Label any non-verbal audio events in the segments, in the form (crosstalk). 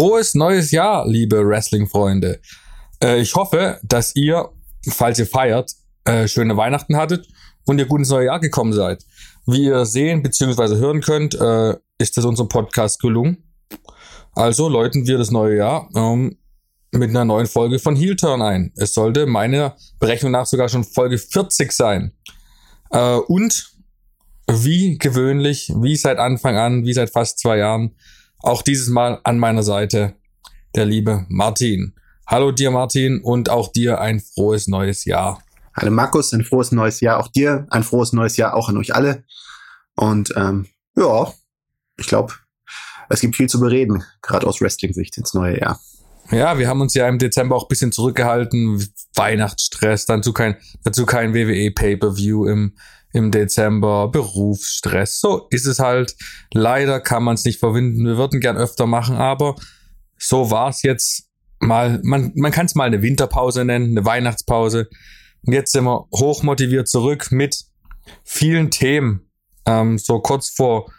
Frohes neues Jahr, liebe Wrestling-Freunde. Äh, ich hoffe, dass ihr, falls ihr feiert, äh, schöne Weihnachten hattet und ihr gut ins neue Jahr gekommen seid. Wie ihr sehen bzw. hören könnt, äh, ist das unserem Podcast gelungen. Also läuten wir das neue Jahr ähm, mit einer neuen Folge von Heel Turn ein. Es sollte meiner Berechnung nach sogar schon Folge 40 sein. Äh, und wie gewöhnlich, wie seit Anfang an, wie seit fast zwei Jahren, auch dieses Mal an meiner Seite der liebe Martin. Hallo dir Martin und auch dir ein frohes neues Jahr. Hallo Markus, ein frohes neues Jahr auch dir, ein frohes neues Jahr auch an euch alle. Und ähm, ja, ich glaube, es gibt viel zu bereden, gerade aus Wrestling-Sicht ins neue Jahr. Ja, wir haben uns ja im Dezember auch bisschen zurückgehalten. Weihnachtsstress, dann dazu kein, dazu kein WWE Pay-Per-View im, im Dezember, Berufsstress. So ist es halt. Leider kann man es nicht verwinden. Wir würden gern öfter machen, aber so war's jetzt mal. Man, man kann es mal eine Winterpause nennen, eine Weihnachtspause. Und jetzt sind wir hochmotiviert zurück mit vielen Themen. Ähm, so kurz vor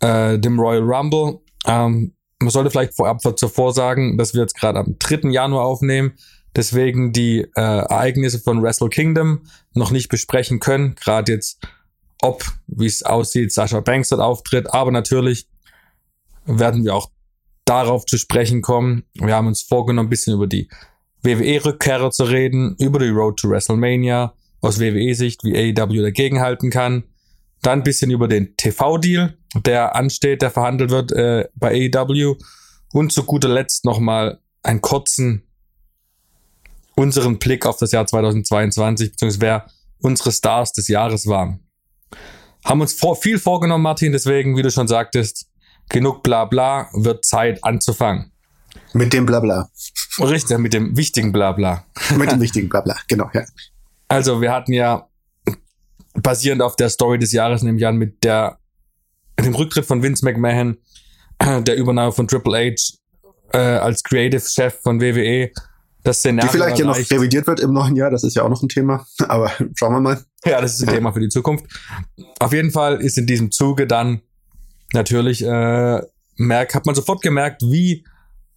äh, dem Royal Rumble. Ähm, man sollte vielleicht vorab zuvor sagen, dass wir jetzt gerade am 3. Januar aufnehmen, deswegen die äh, Ereignisse von Wrestle Kingdom noch nicht besprechen können. Gerade jetzt, ob, wie es aussieht, Sascha Banks dort auftritt, aber natürlich werden wir auch darauf zu sprechen kommen. Wir haben uns vorgenommen, ein bisschen über die WWE-Rückkehrer zu reden, über die Road to WrestleMania aus WWE-Sicht, wie AEW dagegenhalten kann. Dann ein bisschen über den TV-Deal, der ansteht, der verhandelt wird äh, bei AEW. Und zu guter Letzt nochmal einen kurzen, unseren Blick auf das Jahr 2022, beziehungsweise wer unsere Stars des Jahres waren. Haben uns vor, viel vorgenommen, Martin, deswegen, wie du schon sagtest, genug Blabla, wird Zeit anzufangen. Mit dem Blabla. Richtig, mit dem wichtigen Blabla. mit dem (laughs) wichtigen Blabla, genau, ja. Also, wir hatten ja basierend auf der Story des Jahres, nämlich an mit der, dem Rücktritt von Vince McMahon, der Übernahme von Triple H äh, als Creative Chef von WWE, das Szenario. Die vielleicht ja noch revidiert wird im neuen Jahr, das ist ja auch noch ein Thema, (laughs) aber schauen wir mal. Ja, das ist ein Thema für die Zukunft. Auf jeden Fall ist in diesem Zuge dann natürlich, äh, merkt, hat man sofort gemerkt, wie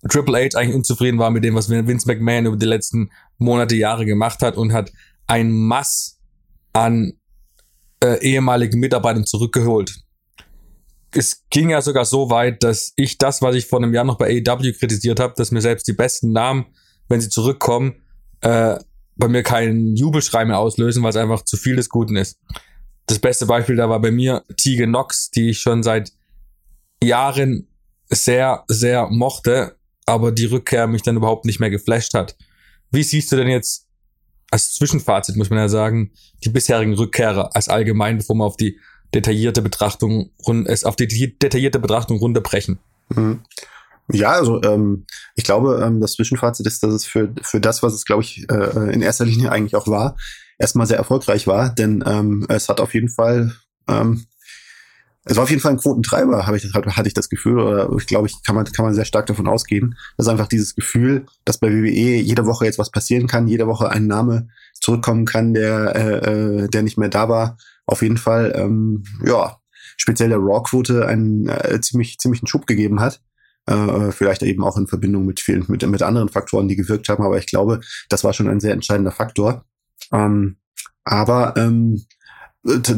Triple H eigentlich unzufrieden war mit dem, was Vince McMahon über die letzten Monate, Jahre gemacht hat und hat ein Mass an äh, ehemaligen Mitarbeitern zurückgeholt. Es ging ja sogar so weit, dass ich das, was ich vor einem Jahr noch bei AEW kritisiert habe, dass mir selbst die besten Namen, wenn sie zurückkommen, äh, bei mir keinen Jubelschrei mehr auslösen, weil es einfach zu viel des Guten ist. Das beste Beispiel da war bei mir Tegan Knox, die ich schon seit Jahren sehr, sehr mochte, aber die Rückkehr mich dann überhaupt nicht mehr geflasht hat. Wie siehst du denn jetzt als Zwischenfazit muss man ja sagen, die bisherigen Rückkehrer als allgemein, bevor wir auf die detaillierte Betrachtung es auf die detaillierte Betrachtung runterbrechen. Mhm. Ja, also ähm, ich glaube, ähm, das Zwischenfazit ist, dass es für, für das, was es, glaube ich, äh, in erster Linie eigentlich auch war, erstmal sehr erfolgreich war, denn ähm, es hat auf jeden Fall ähm, es war auf jeden Fall ein Quotentreiber, habe ich, hatte ich das Gefühl, oder ich glaube, ich kann man, kann man sehr stark davon ausgehen, dass einfach dieses Gefühl, dass bei WWE jede Woche jetzt was passieren kann, jede Woche ein Name zurückkommen kann, der, äh, äh, der nicht mehr da war, auf jeden Fall, ähm, ja, speziell der Raw-Quote einen äh, ziemlich, ziemlichen Schub gegeben hat. Äh, vielleicht eben auch in Verbindung mit vielen, mit, mit anderen Faktoren, die gewirkt haben, aber ich glaube, das war schon ein sehr entscheidender Faktor. Ähm, aber ähm,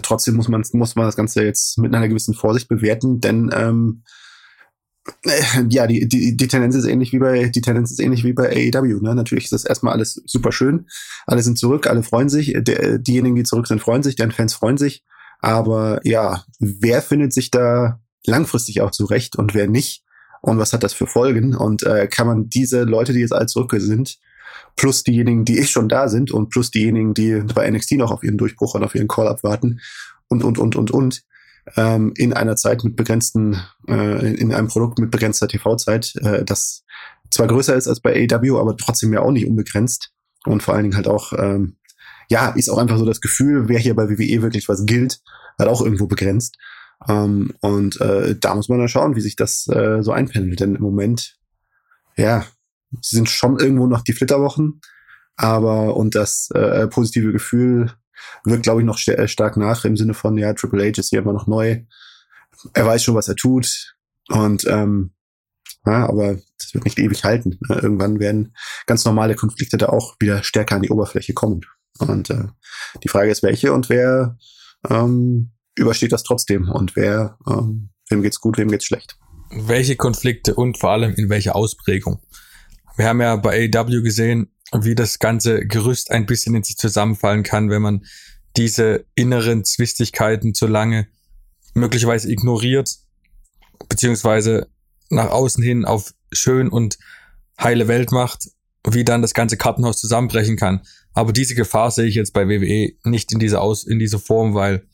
trotzdem muss man, muss man das Ganze jetzt mit einer gewissen Vorsicht bewerten, denn ähm, äh, ja, die, die, die Tendenz ist ähnlich wie bei, die Tendenz ist ähnlich wie bei AEW. Ne? Natürlich ist das erstmal alles super schön. Alle sind zurück, alle freuen sich. Der, diejenigen, die zurück sind, freuen sich, deren Fans freuen sich. Aber ja, wer findet sich da langfristig auch zurecht und wer nicht? Und was hat das für Folgen? Und äh, kann man diese Leute, die jetzt alle zurück sind, plus diejenigen, die eh schon da sind und plus diejenigen, die bei NXT noch auf ihren Durchbruch und auf ihren Call-Up warten und, und, und, und, und, ähm, in einer Zeit mit begrenzten, äh, in einem Produkt mit begrenzter TV-Zeit, äh, das zwar größer ist als bei AEW, aber trotzdem ja auch nicht unbegrenzt und vor allen Dingen halt auch, ähm, ja, ist auch einfach so das Gefühl, wer hier bei WWE wirklich was gilt, halt auch irgendwo begrenzt. Ähm, und äh, da muss man dann schauen, wie sich das äh, so einpendelt. Denn im Moment, ja, sind schon irgendwo noch die Flitterwochen, aber und das äh, positive Gefühl wirkt, glaube ich, noch st äh, stark nach im Sinne von, ja, Triple H ist hier immer noch neu. Er weiß schon, was er tut. Und ähm, Ja, aber das wird nicht ewig halten. Irgendwann werden ganz normale Konflikte da auch wieder stärker an die Oberfläche kommen. Und äh, die Frage ist, welche und wer ähm, übersteht das trotzdem und wer, ähm, wem geht's gut, wem geht's schlecht. Welche Konflikte und vor allem in welcher Ausprägung? Wir haben ja bei AW gesehen, wie das ganze Gerüst ein bisschen in sich zusammenfallen kann, wenn man diese inneren Zwistigkeiten zu lange möglicherweise ignoriert, beziehungsweise nach außen hin auf schön und heile Welt macht, wie dann das ganze Kartenhaus zusammenbrechen kann. Aber diese Gefahr sehe ich jetzt bei WWE nicht in dieser Aus, in dieser Form, weil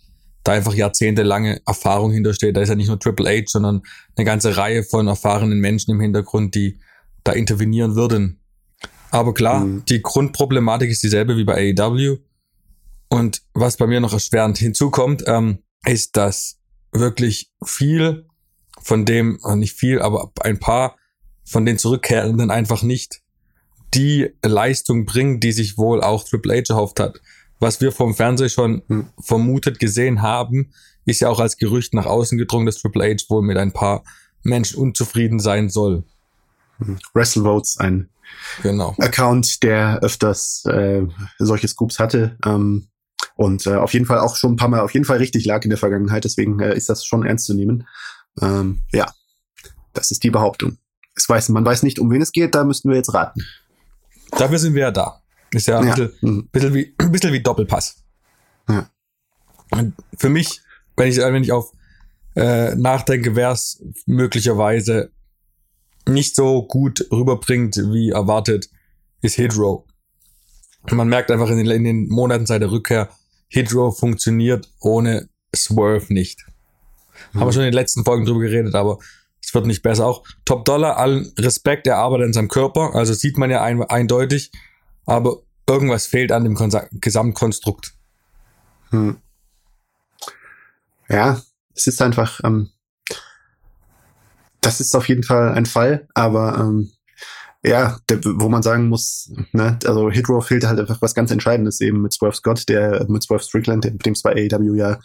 da einfach jahrzehntelange Erfahrung hintersteht. Da ist ja nicht nur Triple H, sondern eine ganze Reihe von erfahrenen Menschen im Hintergrund, die da intervenieren würden. Aber klar, mhm. die Grundproblematik ist dieselbe wie bei AEW. Und was bei mir noch erschwerend hinzukommt, ähm, ist, dass wirklich viel von dem, äh, nicht viel, aber ein paar von den Zurückkehrenden einfach nicht die Leistung bringen, die sich wohl auch Triple H erhofft hat. Was wir vom Fernsehen schon hm. vermutet gesehen haben, ist ja auch als Gerücht nach außen gedrungen, dass Triple H wohl mit ein paar Menschen unzufrieden sein soll. Hm. WrestleVotes, ein genau. Account, der öfters äh, solche Scoops hatte. Ähm, und äh, auf jeden Fall auch schon ein paar Mal auf jeden Fall richtig lag in der Vergangenheit. Deswegen äh, ist das schon ernst zu nehmen. Ähm, ja, das ist die Behauptung. Es weiß, man weiß nicht, um wen es geht, da müssten wir jetzt raten. Dafür sind wir ja da. Ist ja ein ja. Bisschen, mhm. bisschen, wie, ein (clears throat) bisschen wie Doppelpass. Ja. Und für mich, wenn ich, wenn ich auf äh, nachdenke, wäre es möglicherweise nicht so gut rüberbringt, wie erwartet, ist Hydro. Man merkt einfach in den, in den Monaten seit der Rückkehr, Hydro funktioniert ohne Swerve nicht. Mhm. Haben wir schon in den letzten Folgen drüber geredet, aber es wird nicht besser. Auch Top Dollar, allen Respekt, er arbeitet an seinem Körper, also sieht man ja ein, eindeutig, aber irgendwas fehlt an dem Gesamtkonstrukt. Hm. Ja, es ist einfach, ähm, das ist auf jeden Fall ein Fall, aber ähm, ja, der, wo man sagen muss, ne, also Hydro fehlt halt einfach was ganz Entscheidendes eben mit Swerve Scott, der mit Swerve Strickland, mit dem es bei AEW ja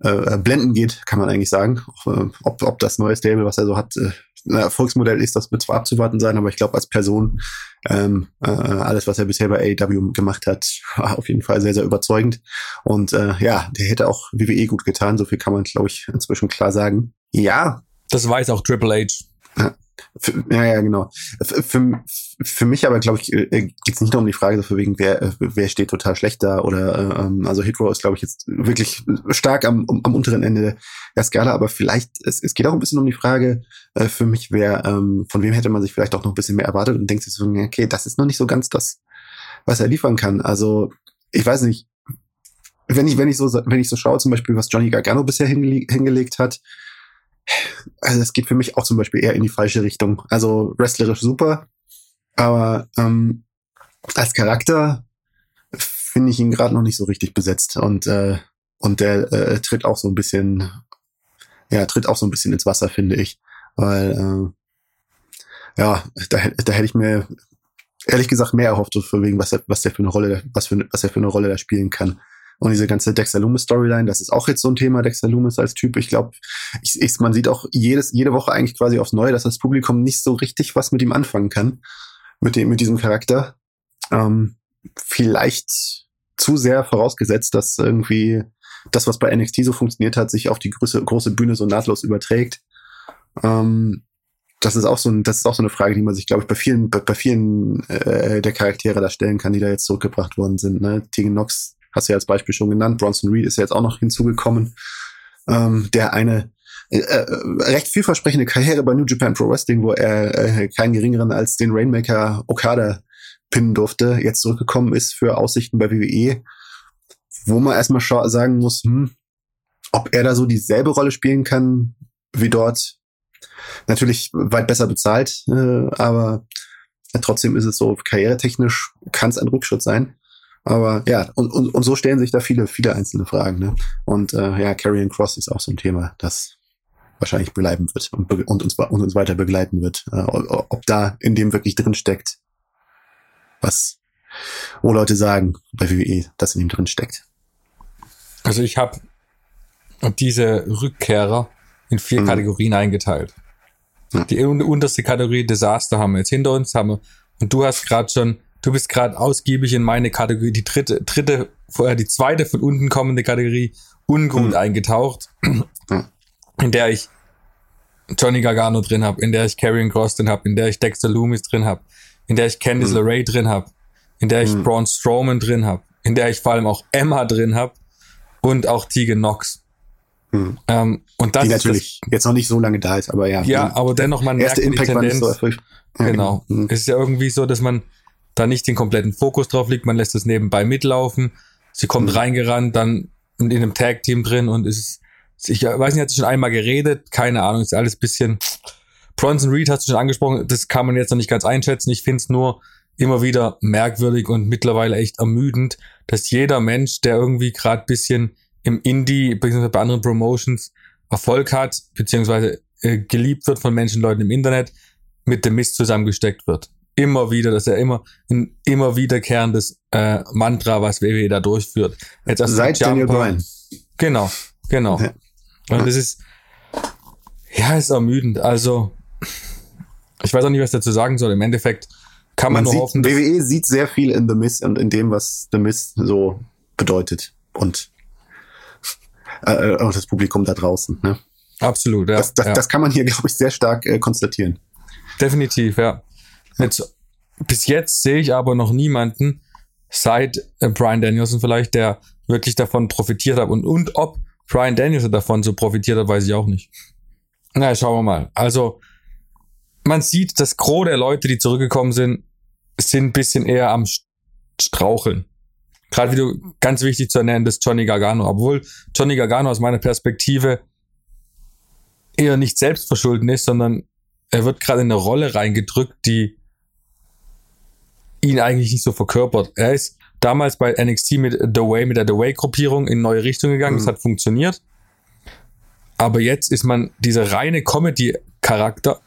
äh, blenden geht, kann man eigentlich sagen. Äh, ob, ob das neue Stable, was er so hat, äh, Erfolgsmodell ist, das wird zwar abzuwarten sein, aber ich glaube als Person ähm, äh, alles, was er bisher bei AEW gemacht hat, war auf jeden Fall sehr, sehr überzeugend. Und äh, ja, der hätte auch WWE gut getan, so viel kann man, glaube ich, inzwischen klar sagen. Ja. Das weiß auch Triple H. Ja. Für, ja, ja, genau. Für, für, für mich aber, glaube ich, äh, geht es nicht nur um die Frage, so wegen, wer, äh, wer steht total schlecht da oder äh, ähm, also Hitro ist, glaube ich, jetzt wirklich stark am, am unteren Ende der Skala, aber vielleicht, es, es geht auch ein bisschen um die Frage äh, für mich, wer, ähm, von wem hätte man sich vielleicht auch noch ein bisschen mehr erwartet und denkt sich so, okay, das ist noch nicht so ganz das, was er liefern kann. Also, ich weiß nicht, wenn ich, wenn ich so, wenn ich so schaue, zum Beispiel, was Johnny Gargano bisher hinge hingelegt hat, also es geht für mich auch zum Beispiel eher in die falsche Richtung. Also wrestlerisch super, aber ähm, als Charakter finde ich ihn gerade noch nicht so richtig besetzt und äh, und der äh, tritt auch so ein bisschen, ja, tritt auch so ein bisschen ins Wasser, finde ich, weil äh, ja, da, da hätte ich mir ehrlich gesagt mehr erhofft, so für wegen was er, was der für eine Rolle, was für was er für eine Rolle da spielen kann. Und diese ganze Dexter Loomis Storyline, das ist auch jetzt so ein Thema, Dexter Loomis als Typ. Ich glaube, ich, ich, man sieht auch jedes, jede Woche eigentlich quasi aufs Neue, dass das Publikum nicht so richtig was mit ihm anfangen kann. Mit dem, mit diesem Charakter. Ähm, vielleicht zu sehr vorausgesetzt, dass irgendwie das, was bei NXT so funktioniert hat, sich auf die große, große Bühne so nahtlos überträgt. Ähm, das ist auch so ein, das ist auch so eine Frage, die man sich, glaube ich, bei vielen, bei, bei vielen äh, der Charaktere da stellen kann, die da jetzt zurückgebracht worden sind. Ne? Tegan Knox hast du ja als Beispiel schon genannt. Bronson Reed ist ja jetzt auch noch hinzugekommen, ähm, der eine äh, äh, recht vielversprechende Karriere bei New Japan Pro Wrestling, wo er äh, keinen geringeren als den Rainmaker Okada pinnen durfte, jetzt zurückgekommen ist für Aussichten bei WWE, wo man erstmal sagen muss, hm, ob er da so dieselbe Rolle spielen kann wie dort. Natürlich weit besser bezahlt, äh, aber trotzdem ist es so, karrieretechnisch kann es ein Rückschritt sein. Aber ja, und, und, und so stellen sich da viele, viele einzelne Fragen. Ne? Und äh, ja, Carrion Cross ist auch so ein Thema, das wahrscheinlich bleiben wird und, und, uns, und uns weiter begleiten wird. Äh, ob da in dem wirklich drin steckt, was wo Leute sagen bei WWE, dass in ihm drin steckt. Also ich habe diese Rückkehrer in vier mhm. Kategorien eingeteilt. Ja. Die unterste Kategorie Desaster haben wir jetzt hinter uns, haben wir. Und du hast gerade schon, du bist gerade ausgiebig in meine Kategorie, die dritte, dritte, vorher die zweite von unten kommende Kategorie ungut mhm. eingetaucht, in der ich Johnny Gargano drin habe, in der ich Karrion Cross drin habe, in der ich Dexter Loomis drin habe, in der ich Candice mhm. LeRae drin habe, in der ich mhm. Braun Strowman drin habe, in der ich vor allem auch Emma drin habe und auch Tegan Knox. Mhm. Ähm, und das Die natürlich das, jetzt noch nicht so lange da ist, aber ja. Ja, aber dennoch man erste merkt Impact die Tendenz. War nicht so ja, genau. Mhm. Es ist ja irgendwie so, dass man da nicht den kompletten Fokus drauf liegt, man lässt es nebenbei mitlaufen. Sie kommt mhm. reingerannt, dann in einem Tag-Team drin und es ist ich weiß nicht, hat sie schon einmal geredet, keine Ahnung, ist alles bisschen. Bronson Reed hast du schon angesprochen, das kann man jetzt noch nicht ganz einschätzen. Ich finde es nur immer wieder merkwürdig und mittlerweile echt ermüdend, dass jeder Mensch, der irgendwie gerade bisschen im Indie, beziehungsweise bei anderen Promotions Erfolg hat, beziehungsweise äh, geliebt wird von Menschen, Leuten im Internet, mit dem Mist zusammengesteckt wird. Immer wieder, dass er immer ein immer wiederkehrendes äh, Mantra, was WWE da durchführt. Jetzt Seit Daniel Bryan. Genau, genau. Ja. Und das ist, ja, ist ermüdend. Also, ich weiß auch nicht, was dazu sagen soll. Im Endeffekt kann man, man nur hoffen. WWE sieht sehr viel in The Miss und in dem, was The Miss so bedeutet. Und äh, auch das Publikum da draußen. Ne? Absolut, ja. Das, das, ja. das kann man hier, (laughs) glaube ich, sehr stark äh, konstatieren. Definitiv, ja. Jetzt, bis jetzt sehe ich aber noch niemanden, seit äh, Brian Danielson vielleicht, der wirklich davon profitiert hat und, und ob Brian Danielson davon so profitiert hat, weiß ich auch nicht. Na, schauen wir mal. Also, man sieht, das Gros der Leute, die zurückgekommen sind, sind ein bisschen eher am Straucheln. Gerade wie du ganz wichtig zu ernennen, das Johnny Gargano. Obwohl Johnny Gargano aus meiner Perspektive eher nicht selbstverschulden ist, sondern er wird gerade in eine Rolle reingedrückt, die ihn eigentlich nicht so verkörpert. Er ist damals bei NXT mit The Way, mit der The Way-Gruppierung in neue Richtung gegangen. Mhm. Das hat funktioniert. Aber jetzt ist man dieser reine Comedy-Charakter.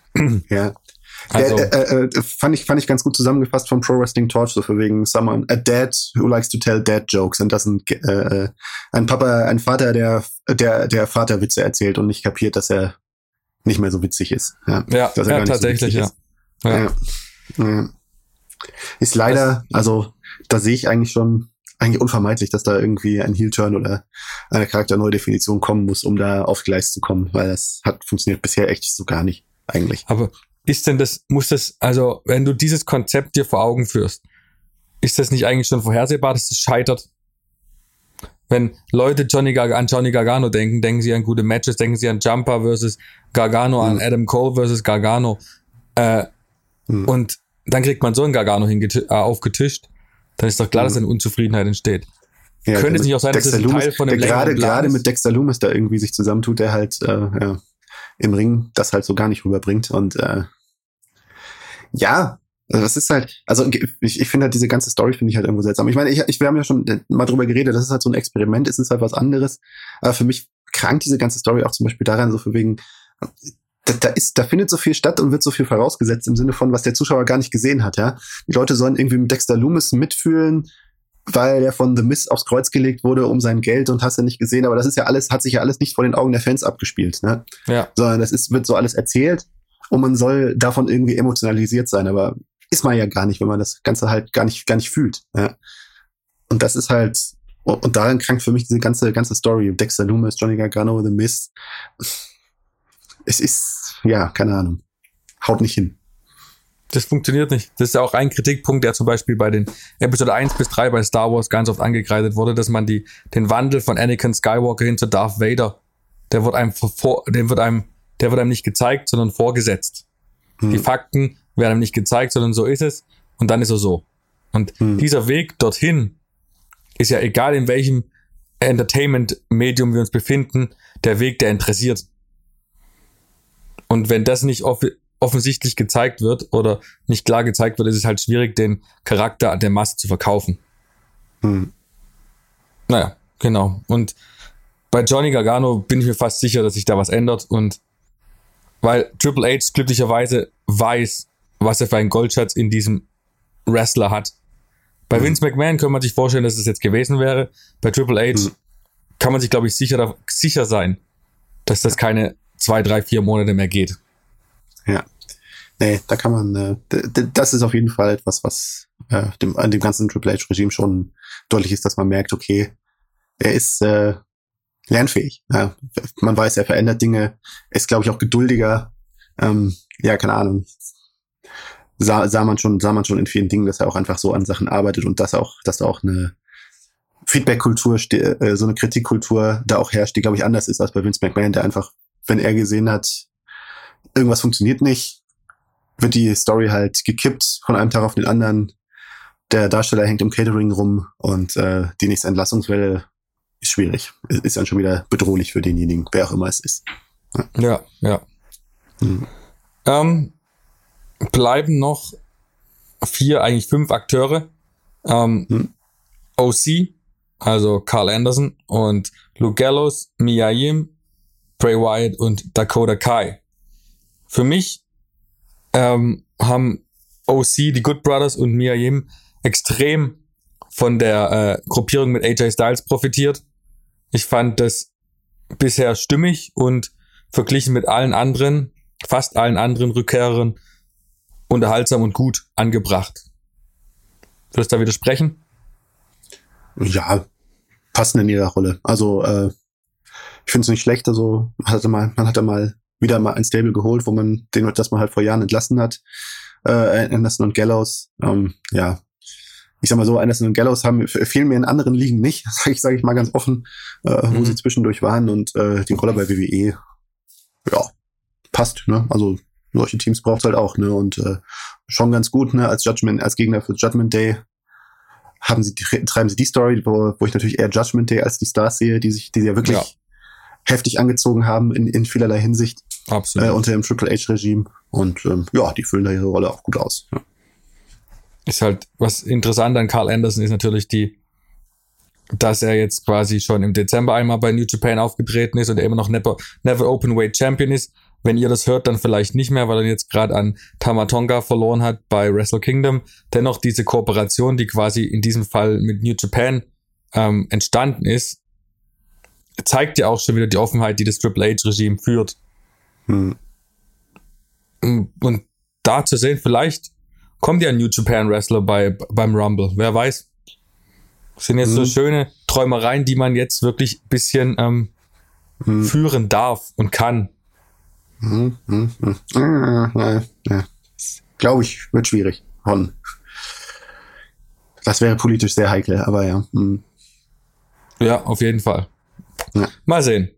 Ja. (clears throat) Also, der, äh, äh, fand ich fand ich ganz gut zusammengefasst von Pro Wrestling Torch so für wegen someone a dad who likes to tell dad jokes und das ein äh, ein Papa ein Vater der der der Vaterwitze erzählt und nicht kapiert dass er nicht mehr so witzig ist ja ja, ja tatsächlich so ja. Ja. ja. Ist leider also da sehe ich eigentlich schon eigentlich unvermeidlich, dass da irgendwie ein Heel-Turn oder eine Charakterneudefinition kommen muss, um da auf Gleis zu kommen, weil das hat funktioniert bisher echt so gar nicht, eigentlich. Aber ist denn das, muss das, also wenn du dieses Konzept dir vor Augen führst, ist das nicht eigentlich schon vorhersehbar, dass es scheitert? Wenn Leute Johnny Gar an Johnny Gargano denken, denken sie an gute Matches, denken sie an Jumper versus Gargano, mhm. an Adam Cole versus Gargano. Äh, mhm. Und dann kriegt man so einen Gargano äh, aufgetischt dann ist doch klar, dass mhm. eine Unzufriedenheit entsteht. Ja, Könnte es nicht auch sein, Dexter dass es ein Loomis, Teil von dem gerade gerade mit Dexter Loomis da irgendwie sich zusammentut, der halt äh, ja, im Ring das halt so gar nicht rüberbringt und äh, ja, also das ist halt, also ich, ich finde halt diese ganze Story finde ich halt irgendwo seltsam. Ich meine, ich, ich, wir haben ja schon mal drüber geredet, das ist halt so ein Experiment, es ist halt was anderes. Aber für mich krankt diese ganze Story auch zum Beispiel daran, so für wegen, da, da ist, da findet so viel statt und wird so viel vorausgesetzt im Sinne von, was der Zuschauer gar nicht gesehen hat, ja. Die Leute sollen irgendwie mit Dexter Loomis mitfühlen, weil er von The Miss aufs Kreuz gelegt wurde um sein Geld und hast du nicht gesehen, aber das ist ja alles, hat sich ja alles nicht vor den Augen der Fans abgespielt, ne? Ja. Sondern das ist, wird so alles erzählt und man soll davon irgendwie emotionalisiert sein, aber ist man ja gar nicht, wenn man das Ganze halt gar nicht, gar nicht fühlt, ja. Und das ist halt, und daran krankt für mich diese ganze, ganze Story. Dexter Loomis, Johnny Gargano, The Mist es ist, ja, keine Ahnung, haut nicht hin. Das funktioniert nicht. Das ist ja auch ein Kritikpunkt, der zum Beispiel bei den Episode 1 bis 3 bei Star Wars ganz oft angekreidet wurde, dass man die, den Wandel von Anakin Skywalker hin zu Darth Vader, der wird einem vor, dem wird einem, der wird einem nicht gezeigt, sondern vorgesetzt. Hm. Die Fakten werden einem nicht gezeigt, sondern so ist es. Und dann ist er so. Und hm. dieser Weg dorthin ist ja egal in welchem Entertainment-Medium wir uns befinden, der Weg, der interessiert. Und wenn das nicht off offensichtlich gezeigt wird oder nicht klar gezeigt wird, ist es halt schwierig, den Charakter der Masse zu verkaufen. Hm. Naja, genau. Und bei Johnny Gargano bin ich mir fast sicher, dass sich da was ändert und weil Triple H glücklicherweise weiß, was er für einen Goldschatz in diesem Wrestler hat. Bei mhm. Vince McMahon kann man sich vorstellen, dass es jetzt gewesen wäre. Bei Triple H mhm. kann man sich, glaube ich, sicher, sicher sein, dass das keine zwei, drei, vier Monate mehr geht. Ja. Nee, da kann man, äh, das ist auf jeden Fall etwas, was äh, dem, an dem ganzen Triple H-Regime schon deutlich ist, dass man merkt, okay, er ist äh, lernfähig. Ja. Man weiß, er verändert Dinge, ist, glaube ich, auch geduldiger. Ähm, ja, keine Ahnung. Sah, sah man schon, sah man schon in vielen Dingen, dass er auch einfach so an Sachen arbeitet und dass auch, dass auch eine Feedback-Kultur, äh, so eine Kritikkultur da auch herrscht, die, glaube ich, anders ist als bei Vince McMahon, der einfach, wenn er gesehen hat, irgendwas funktioniert nicht, wird die Story halt gekippt von einem Tag auf den anderen. Der Darsteller hängt im Catering rum und äh, die nächste Entlassungswelle ist schwierig. Ist dann schon wieder bedrohlich für denjenigen, wer auch immer es ist. Ja, ja. ja. Hm. Ähm, bleiben noch vier, eigentlich fünf Akteure. Ähm, hm. OC, also Carl Anderson und Luke Gallows, Mia Yim, Bray Wyatt und Dakota Kai. Für mich ähm, haben OC, die Good Brothers und Mia Yim extrem von der äh, Gruppierung mit AJ Styles profitiert. Ich fand das bisher stimmig und verglichen mit allen anderen, fast allen anderen Rückkehrern, unterhaltsam und gut angebracht. Würdest du da widersprechen? Ja, passen in ihrer Rolle. Also äh, ich finde es nicht schlecht. Also man hatte mal, man hatte mal wieder mal ein Stable geholt, wo man den, das man halt vor Jahren entlassen hat. Äh, Anderson und Gallows. Ähm, ja, ich sag mal so, Anderson und Gallows haben fehlen mir in anderen Ligen nicht, (laughs) sage ich, sag ich mal ganz offen, äh, mhm. wo sie zwischendurch waren und äh, die Rolle bei WWE, ja, passt, ne? Also solche Teams braucht halt auch, ne? Und äh, schon ganz gut, ne? Als Judgment, als Gegner für Judgment Day haben sie, treiben sie die Story, wo, wo ich natürlich eher Judgment Day als die Stars sehe, die sich, die ja wirklich ja. Heftig angezogen haben in, in vielerlei Hinsicht. Absolut. Äh, unter dem Triple H-Regime. Und ähm, ja, die füllen da ihre Rolle auch gut aus. Ja. Ist halt, was interessant an Carl Anderson ist natürlich die, dass er jetzt quasi schon im Dezember einmal bei New Japan aufgetreten ist und er immer noch Never, Never Open Weight Champion ist. Wenn ihr das hört, dann vielleicht nicht mehr, weil er jetzt gerade an Tamatonga verloren hat bei Wrestle Kingdom. Dennoch diese Kooperation, die quasi in diesem Fall mit New Japan ähm, entstanden ist, zeigt ja auch schon wieder die Offenheit, die das Triple H-Regime führt. Hm. Und da zu sehen, vielleicht kommt ja ein New Japan Wrestler bei, beim Rumble. Wer weiß. Das sind jetzt hm. so schöne Träumereien, die man jetzt wirklich bisschen ähm, hm. führen darf und kann. Hm, hm, hm. Ja, ja, ja. Glaube ich, wird schwierig. Hon. Das wäre politisch sehr heikel, aber ja. Hm. Ja, auf jeden Fall. Ja. Mal sehen.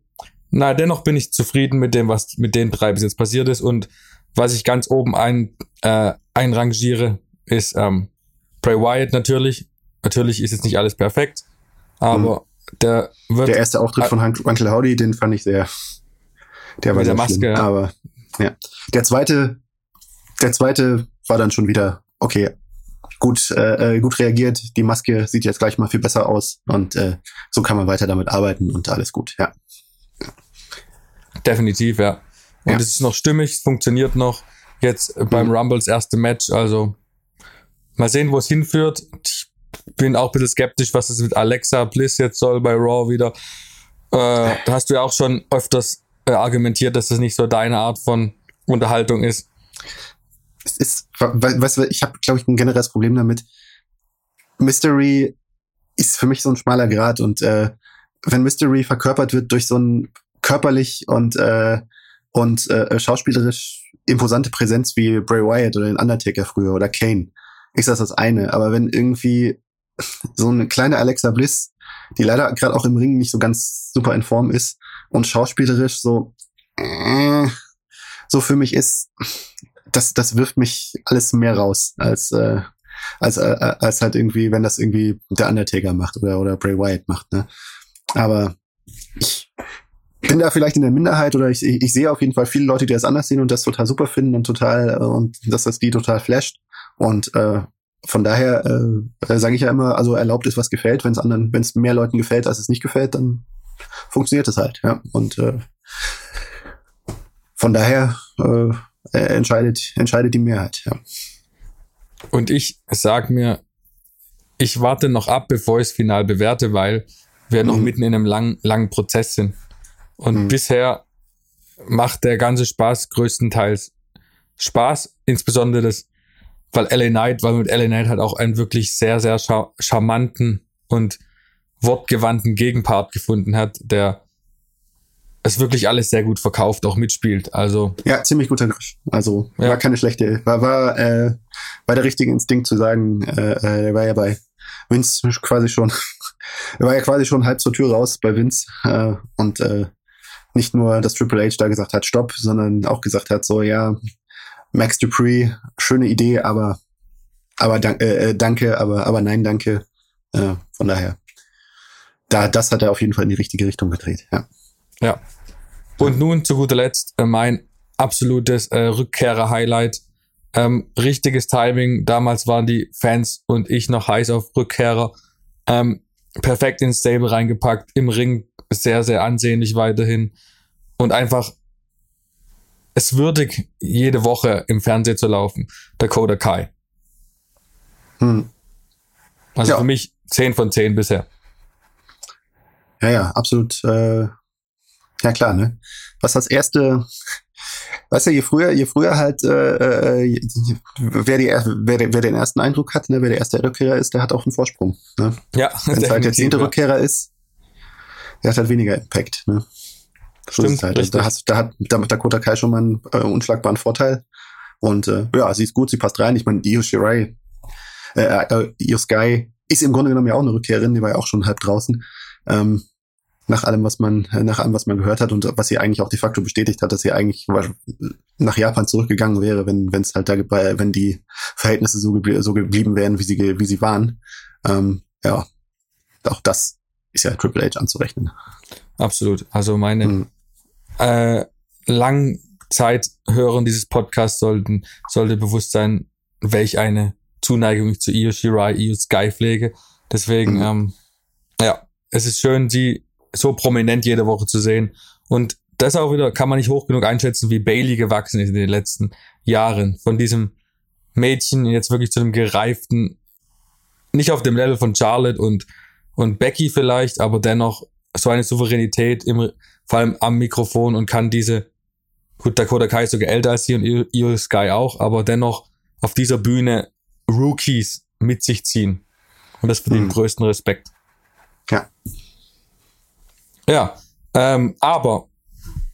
Na, dennoch bin ich zufrieden mit dem, was mit den drei bis jetzt passiert ist. Und was ich ganz oben ein, äh, einrangiere, ist ähm, Bray Wyatt natürlich. Natürlich ist jetzt nicht alles perfekt, aber mhm. der wird. Der erste Auftritt äh, von Uncle Howdy, den fand ich sehr der war der Maske. Schlimm. Aber ja. Der zweite, der zweite war dann schon wieder, okay, gut, äh, äh, gut reagiert. Die Maske sieht jetzt gleich mal viel besser aus und äh, so kann man weiter damit arbeiten und alles gut, ja. Definitiv, ja. Und ja. es ist noch stimmig, funktioniert noch. Jetzt beim mhm. Rumbles erste Match, also mal sehen, wo es hinführt. Ich bin auch ein bisschen skeptisch, was es mit Alexa Bliss jetzt soll bei Raw wieder. Äh, da hast du ja auch schon öfters äh, argumentiert, dass das nicht so deine Art von Unterhaltung ist. Es ist, weißt du, ich habe, glaube ich, ein generelles Problem damit. Mystery ist für mich so ein schmaler Grad und äh, wenn Mystery verkörpert wird durch so ein körperlich und äh, und äh, schauspielerisch imposante Präsenz wie Bray Wyatt oder den Undertaker früher oder Kane, ist das das eine. Aber wenn irgendwie so eine kleine Alexa Bliss, die leider gerade auch im Ring nicht so ganz super in Form ist, und schauspielerisch so, äh, so für mich ist, das, das wirft mich alles mehr raus als, äh, als, äh, als halt irgendwie, wenn das irgendwie der Undertaker macht oder, oder Bray Wyatt macht, ne? Aber ich bin da vielleicht in der Minderheit oder ich, ich, ich sehe auf jeden Fall viele Leute, die das anders sehen und das total super finden und total, äh, und dass das die total flasht. Und äh, von daher äh, sage ich ja immer, also erlaubt ist, was gefällt. Wenn es anderen, wenn es mehr Leuten gefällt, als es nicht gefällt, dann funktioniert es halt. Ja. Und äh, von daher äh, entscheidet, entscheidet die Mehrheit. Ja. Und ich sag mir, ich warte noch ab, bevor ich es final bewerte, weil wir mhm. noch mitten in einem lang, langen Prozess sind. Und mhm. bisher macht der ganze Spaß größtenteils Spaß, insbesondere das, weil LA Knight, weil mit LA Knight halt auch einen wirklich sehr, sehr char charmanten und wortgewandten Gegenpart gefunden hat, der es wirklich alles sehr gut verkauft, auch mitspielt. Also ja, ziemlich guter Griff. Also ja. war keine schlechte, war war äh, war der richtige Instinkt zu sagen, äh, äh, war ja bei Vince quasi schon, (laughs) er war ja quasi schon halb zur Tür raus bei Vince äh, und äh, nicht nur, dass Triple H da gesagt hat, stopp, sondern auch gesagt hat, so ja, Max Dupree, schöne Idee, aber aber dank, äh, äh, danke, aber aber nein, danke. Äh, von daher, da das hat er auf jeden Fall in die richtige Richtung gedreht. Ja. Ja. Und nun zu guter Letzt äh, mein absolutes äh, Rückkehrer-Highlight. Ähm, richtiges Timing. Damals waren die Fans und ich noch heiß auf Rückkehrer. Ähm, perfekt ins Stable reingepackt. Im Ring sehr, sehr ansehnlich weiterhin. Und einfach es würdig, jede Woche im Fernsehen zu laufen. Dakota Kai. Hm. Also ja. für mich 10 von 10 bisher. Ja, ja, absolut äh, ja klar, ne? Was das erste, weißt du, je früher, je früher halt, äh, äh, wer, die, wer, wer den ersten Eindruck hat, ne, wer der erste Rückkehrer ist, der hat auch einen Vorsprung. Ne? Ja. Wenn es halt der zehnte ja. Rückkehrer ist, der hat halt weniger Impact. Ne? So Stimmt, halt. Also da, hast, da hat da Dakota Kai schon mal einen äh, unschlagbaren Vorteil. Und äh, ja, sie ist gut, sie passt rein. Ich meine, Io Shirai, äh, äh, Io Sky ist im Grunde genommen ja auch eine Rückkehrerin, die war ja auch schon halb draußen. Ähm, nach allem, was man, nach allem, was man gehört hat und was sie eigentlich auch de facto bestätigt hat, dass sie eigentlich nach Japan zurückgegangen wäre, wenn wenn es halt da, wenn die Verhältnisse so, geblie so geblieben wären, wie sie wie sie waren. Ähm, ja, auch das ist ja Triple H anzurechnen. Absolut. Also meine hm. äh, Langzeithörer dieses Podcasts sollten sollte bewusst sein, welch eine Zuneigung ich zu Io Shirai, Io Sky pflege. Deswegen, mhm. ähm, ja, es ist schön, sie so prominent jede Woche zu sehen. Und das auch wieder kann man nicht hoch genug einschätzen, wie Bailey gewachsen ist in den letzten Jahren. Von diesem Mädchen jetzt wirklich zu einem gereiften, nicht auf dem Level von Charlotte und, und Becky vielleicht, aber dennoch so eine Souveränität im, vor allem am Mikrofon und kann diese, gut, Dakota Kai ist sogar älter als sie und Io Sky auch, aber dennoch auf dieser Bühne Rookies mit sich ziehen. Und das für den hm. größten Respekt. Ja. Ja, ähm, aber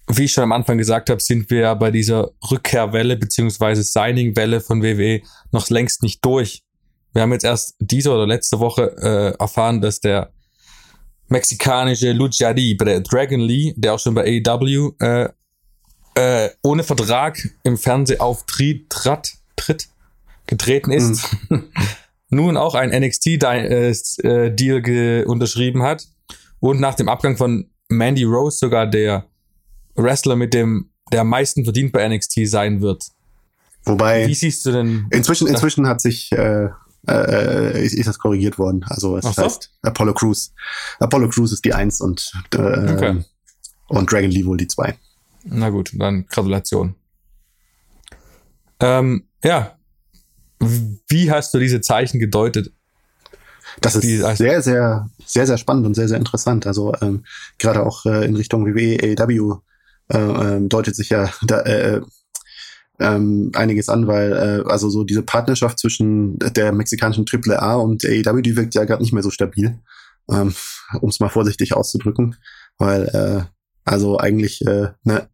wie ich schon am Anfang gesagt habe, sind wir ja bei dieser Rückkehrwelle beziehungsweise Signing-Welle von WWE noch längst nicht durch. Wir haben jetzt erst diese oder letzte Woche äh, erfahren, dass der mexikanische Lucha Libre Dragon Lee, der auch schon bei AEW äh, äh, ohne Vertrag im Fernsehauftritt tritt, tritt, getreten ist, mhm. (laughs) nun auch ein NXT-Deal äh, unterschrieben hat und nach dem Abgang von Mandy Rose sogar der Wrestler mit dem, der am meisten verdient bei NXT sein wird. Wobei. Wie siehst du denn? Inzwischen, inzwischen hat sich, äh, äh, ist, ist das korrigiert worden. Also es so? heißt Apollo Crews. Apollo Crews ist die Eins und, äh, okay. und Dragon Lee wohl die Zwei. Na gut, dann Gratulation. Ähm, ja. Wie hast du diese Zeichen gedeutet? Das ist sehr, sehr, sehr, sehr spannend und sehr, sehr interessant. Also ähm, gerade auch äh, in Richtung WWE, AEW äh, äh, deutet sich ja da, äh, ähm, einiges an, weil äh, also so diese Partnerschaft zwischen der mexikanischen AAA und AEW, die wirkt ja gerade nicht mehr so stabil, ähm, um es mal vorsichtig auszudrücken, weil äh, also eigentlich äh, ne,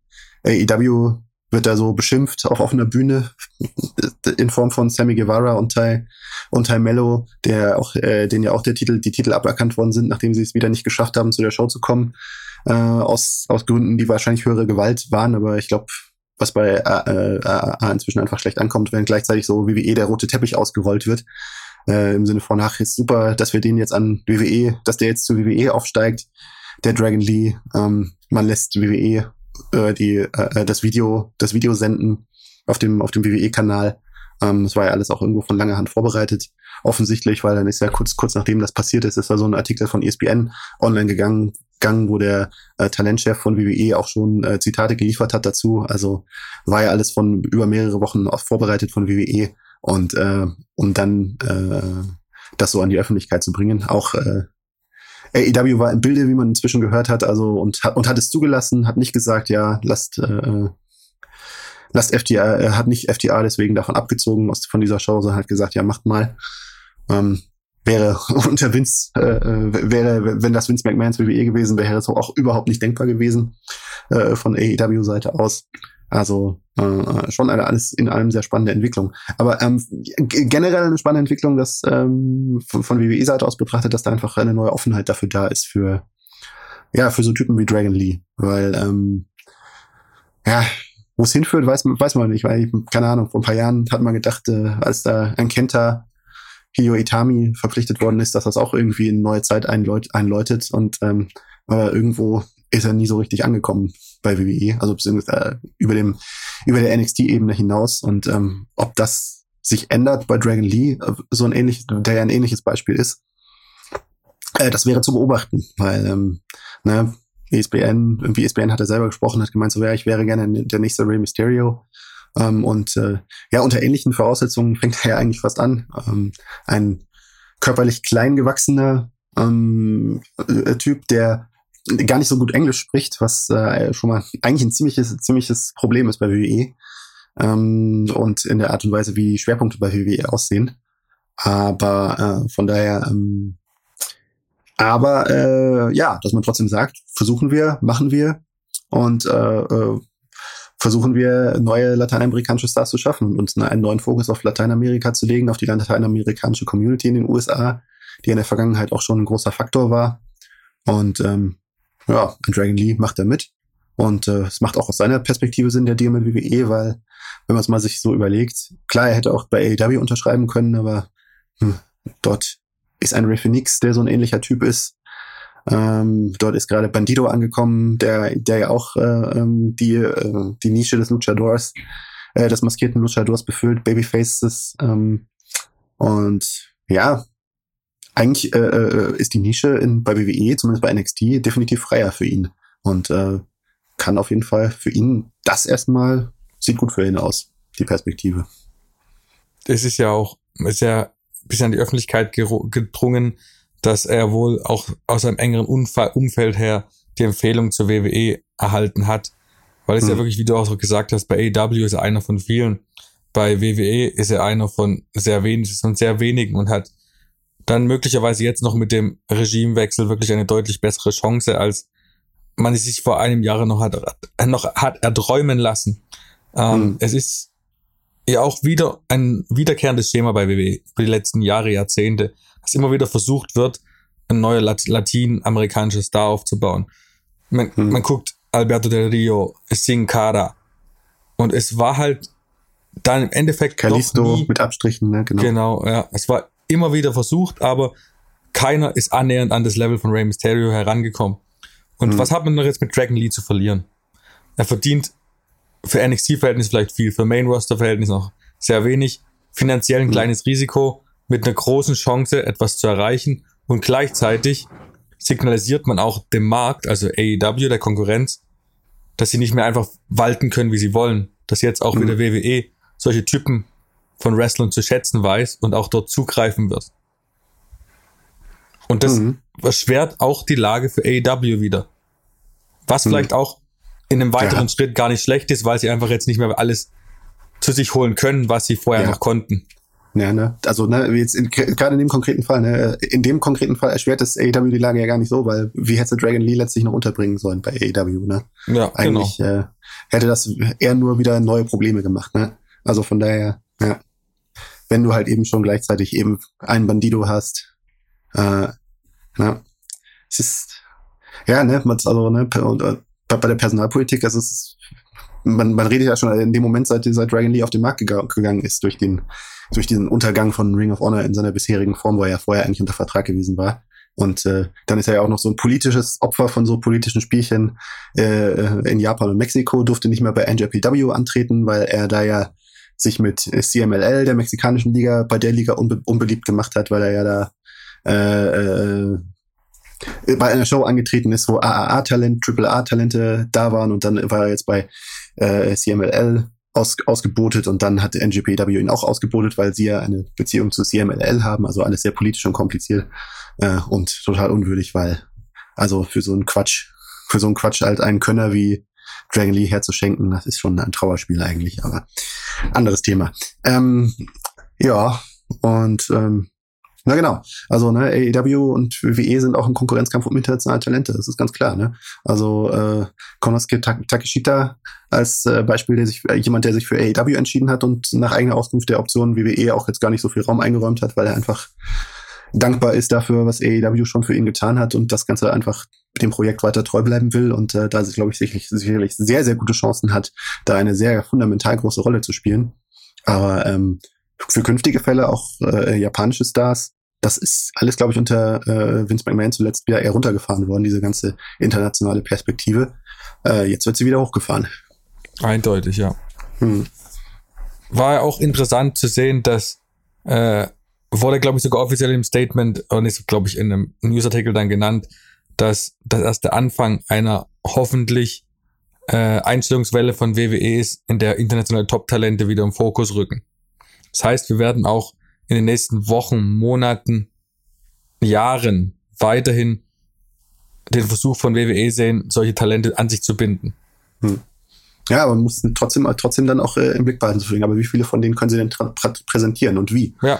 AEW wird da so beschimpft auf offener Bühne (laughs) in Form von Sammy Guevara und Ty, und Ty Mello, der auch, äh, den ja auch der Titel, die Titel aberkannt worden sind, nachdem sie es wieder nicht geschafft haben, zu der Show zu kommen. Äh, aus, aus Gründen, die wahrscheinlich höhere Gewalt waren, aber ich glaube, was bei äh, äh, inzwischen einfach schlecht ankommt, wenn gleichzeitig so WWE der rote Teppich ausgerollt wird. Äh, Im Sinne von, ach, ist super, dass wir den jetzt an WWE, dass der jetzt zu WWE aufsteigt, der Dragon Lee. Ähm, man lässt WWE äh, die, äh, das Video, das Video senden auf dem, auf dem WWE-Kanal. Ähm, das war ja alles auch irgendwo von langer Hand vorbereitet. Offensichtlich, weil dann ist ja kurz, kurz nachdem das passiert ist, ist da so ein Artikel von ESPN online gegangen, gegangen wo der äh, Talentchef von WWE auch schon äh, Zitate geliefert hat dazu. Also war ja alles von über mehrere Wochen vorbereitet von WWE und äh, um dann äh, das so an die Öffentlichkeit zu bringen. Auch äh, AEW war im Bilde, wie man inzwischen gehört hat, also und, und hat es zugelassen, hat nicht gesagt, ja, lasst, äh, lasst FTA, er hat nicht FTA deswegen davon abgezogen aus, von dieser Show, sondern hat gesagt, ja, macht mal. Ähm, wäre (laughs) unter Vince, äh, äh wäre, wenn das Vince McMahons WWE gewesen wäre, das auch überhaupt nicht denkbar gewesen äh, von AEW-Seite aus. Also äh, schon alles in allem sehr spannende Entwicklung. Aber ähm, generell eine spannende Entwicklung, dass ähm, von, von WWE-Seite aus betrachtet, dass da einfach eine neue Offenheit dafür da ist für ja für so Typen wie Dragon Lee, weil ähm, ja wo es hinführt, weiß, weiß man nicht, weil, keine Ahnung, vor ein paar Jahren hat man gedacht, äh, als da ein Kenta Hio Itami verpflichtet worden ist, dass das auch irgendwie eine neue Zeit einläut einläutet. Und ähm, aber irgendwo ist er nie so richtig angekommen bei WWE, also beziehungsweise äh, über dem über der NXT-Ebene hinaus und ähm, ob das sich ändert bei Dragon Lee, äh, so ein ähnlich, der ja ein ähnliches Beispiel ist, äh, das wäre zu beobachten, weil ähm, ne, ESPN, irgendwie ESPN hat er selber gesprochen, hat gemeint, so ja, ich wäre gerne der nächste Rey Mysterio. Ähm, und äh, ja, unter ähnlichen Voraussetzungen fängt er ja eigentlich fast an. Ähm, ein körperlich klein gewachsener ähm, äh, Typ, der gar nicht so gut Englisch spricht, was äh, schon mal eigentlich ein ziemliches, ziemliches Problem ist bei WWE. Ähm, und in der Art und Weise, wie Schwerpunkte bei WWE aussehen. Aber äh, von daher ähm, aber äh, ja, dass man trotzdem sagt, versuchen wir, machen wir und äh, äh, versuchen wir neue lateinamerikanische Stars zu schaffen und einen neuen Fokus auf Lateinamerika zu legen, auf die lateinamerikanische Community in den USA, die in der Vergangenheit auch schon ein großer Faktor war. Und ähm, ja, Dragon Lee macht da mit. Und äh, es macht auch aus seiner Perspektive Sinn, der Deal mit WWE, weil, wenn man es mal sich so überlegt, klar, er hätte auch bei AEW unterschreiben können, aber hm, dort ist ein Phoenix, der so ein ähnlicher Typ ist. Ähm, dort ist gerade Bandido angekommen, der, der ja auch äh, ähm, die, äh, die Nische des Luchadors, äh, des maskierten Luchadors befüllt, Babyfaces. Ähm, und ja, eigentlich äh, äh ist die Nische in, bei WWE, zumindest bei NXT, definitiv freier für ihn. Und äh, kann auf jeden Fall für ihn das erstmal, sieht gut für ihn aus, die Perspektive. Es ist ja auch sehr bis an die Öffentlichkeit gedrungen, dass er wohl auch aus einem engeren Unfall, Umfeld her die Empfehlung zur WWE erhalten hat. Weil es mhm. ja wirklich, wie du auch so gesagt hast, bei AEW ist er einer von vielen. Bei WWE ist er einer von sehr wenigen und sehr wenigen und hat dann möglicherweise jetzt noch mit dem Regimewechsel wirklich eine deutlich bessere Chance, als man sich vor einem Jahr noch hat, noch hat erträumen lassen. Ähm, mhm. Es ist ja auch wieder ein wiederkehrendes Schema bei WWE für die letzten Jahre, Jahrzehnte, dass immer wieder versucht wird, ein neuer Lat latinamerikanischer Star aufzubauen. Man, hm. man guckt Alberto Del Rio, Sin Cara und es war halt dann im Endeffekt Kalisto nie, mit Abstrichen, ne? Genau. Genau, ja. Es war immer wieder versucht, aber keiner ist annähernd an das Level von Rey Mysterio herangekommen. Und hm. was hat man noch jetzt mit Dragon Lee zu verlieren? Er verdient für NXT-Verhältnis vielleicht viel, für Main-Roster-Verhältnis noch sehr wenig. Finanziell ein mhm. kleines Risiko mit einer großen Chance, etwas zu erreichen. Und gleichzeitig signalisiert man auch dem Markt, also AEW, der Konkurrenz, dass sie nicht mehr einfach walten können, wie sie wollen. Dass jetzt auch mhm. wieder WWE solche Typen von Wrestlern zu schätzen weiß und auch dort zugreifen wird. Und das mhm. erschwert auch die Lage für AEW wieder. Was mhm. vielleicht auch in einem weiteren ja. Schritt gar nicht schlecht ist, weil sie einfach jetzt nicht mehr alles zu sich holen können, was sie vorher ja. noch konnten. Ja, ne? Also, ne, jetzt in, gerade in dem konkreten Fall, ne, in dem konkreten Fall erschwert das AEW die Lage ja gar nicht so, weil wie hätte Dragon Lee letztlich noch unterbringen sollen bei AEW, ne? Ja, Eigentlich genau. äh, hätte das eher nur wieder neue Probleme gemacht, ne? Also von daher, ja. Wenn du halt eben schon gleichzeitig eben einen Bandido hast, äh, ne? Es ist, ja, ne, also, ne, und, äh, bei, bei der Personalpolitik, also es ist, man, man redet ja schon in dem Moment, seit, seit Dragon Lee auf den Markt gegangen ist, durch den, durch diesen Untergang von Ring of Honor in seiner bisherigen Form, wo er ja vorher eigentlich unter Vertrag gewesen war. Und äh, dann ist er ja auch noch so ein politisches Opfer von so politischen Spielchen äh, in Japan und Mexiko, durfte nicht mehr bei NJPW antreten, weil er da ja sich mit CMLL, der mexikanischen Liga, bei der Liga unbe unbeliebt gemacht hat, weil er ja da äh, äh, bei einer Show angetreten ist, wo AAA-Talent, AAA-Talente da waren und dann war er jetzt bei äh, CMLL aus, ausgebotet und dann hat NGPW ihn auch ausgebotet, weil sie ja eine Beziehung zu CMLL haben, also alles sehr politisch und kompliziert äh, und total unwürdig, weil also für so einen Quatsch, für so einen Quatsch halt einen Könner wie Dragon Lee herzuschenken, das ist schon ein Trauerspiel eigentlich, aber anderes Thema. Ähm, ja, und ähm, na genau. Also ne, AEW und WWE sind auch im Konkurrenzkampf um internationale Talente. Das ist ganz klar. Ne? Also äh, Konosuke Takeshita als äh, Beispiel, der sich äh, jemand, der sich für AEW entschieden hat und nach eigener Auskunft der Option WWE auch jetzt gar nicht so viel Raum eingeräumt hat, weil er einfach dankbar ist dafür, was AEW schon für ihn getan hat und das Ganze einfach dem Projekt weiter treu bleiben will und äh, da sich, glaube ich, sicherlich, sicherlich sehr, sehr gute Chancen hat, da eine sehr fundamental große Rolle zu spielen. Aber ähm, für künftige Fälle auch äh, japanische Stars, das ist alles, glaube ich, unter äh, Vince McMahon zuletzt wieder eher runtergefahren worden, diese ganze internationale Perspektive. Äh, jetzt wird sie wieder hochgefahren. Eindeutig, ja. Hm. War ja auch interessant zu sehen, dass äh, wurde, glaube ich, sogar offiziell im Statement, und ist, glaube ich, in einem Newsartikel dann genannt, dass das erst der Anfang einer hoffentlich äh, Einstellungswelle von WWE ist, in der internationale Top-Talente wieder im Fokus rücken. Das heißt, wir werden auch in den nächsten Wochen, Monaten, Jahren weiterhin den Versuch von WWE sehen, solche Talente an sich zu binden. Hm. Ja, aber man muss trotzdem, trotzdem dann auch äh, im Blick behalten. Aber wie viele von denen können sie denn präsentieren und wie? Ja.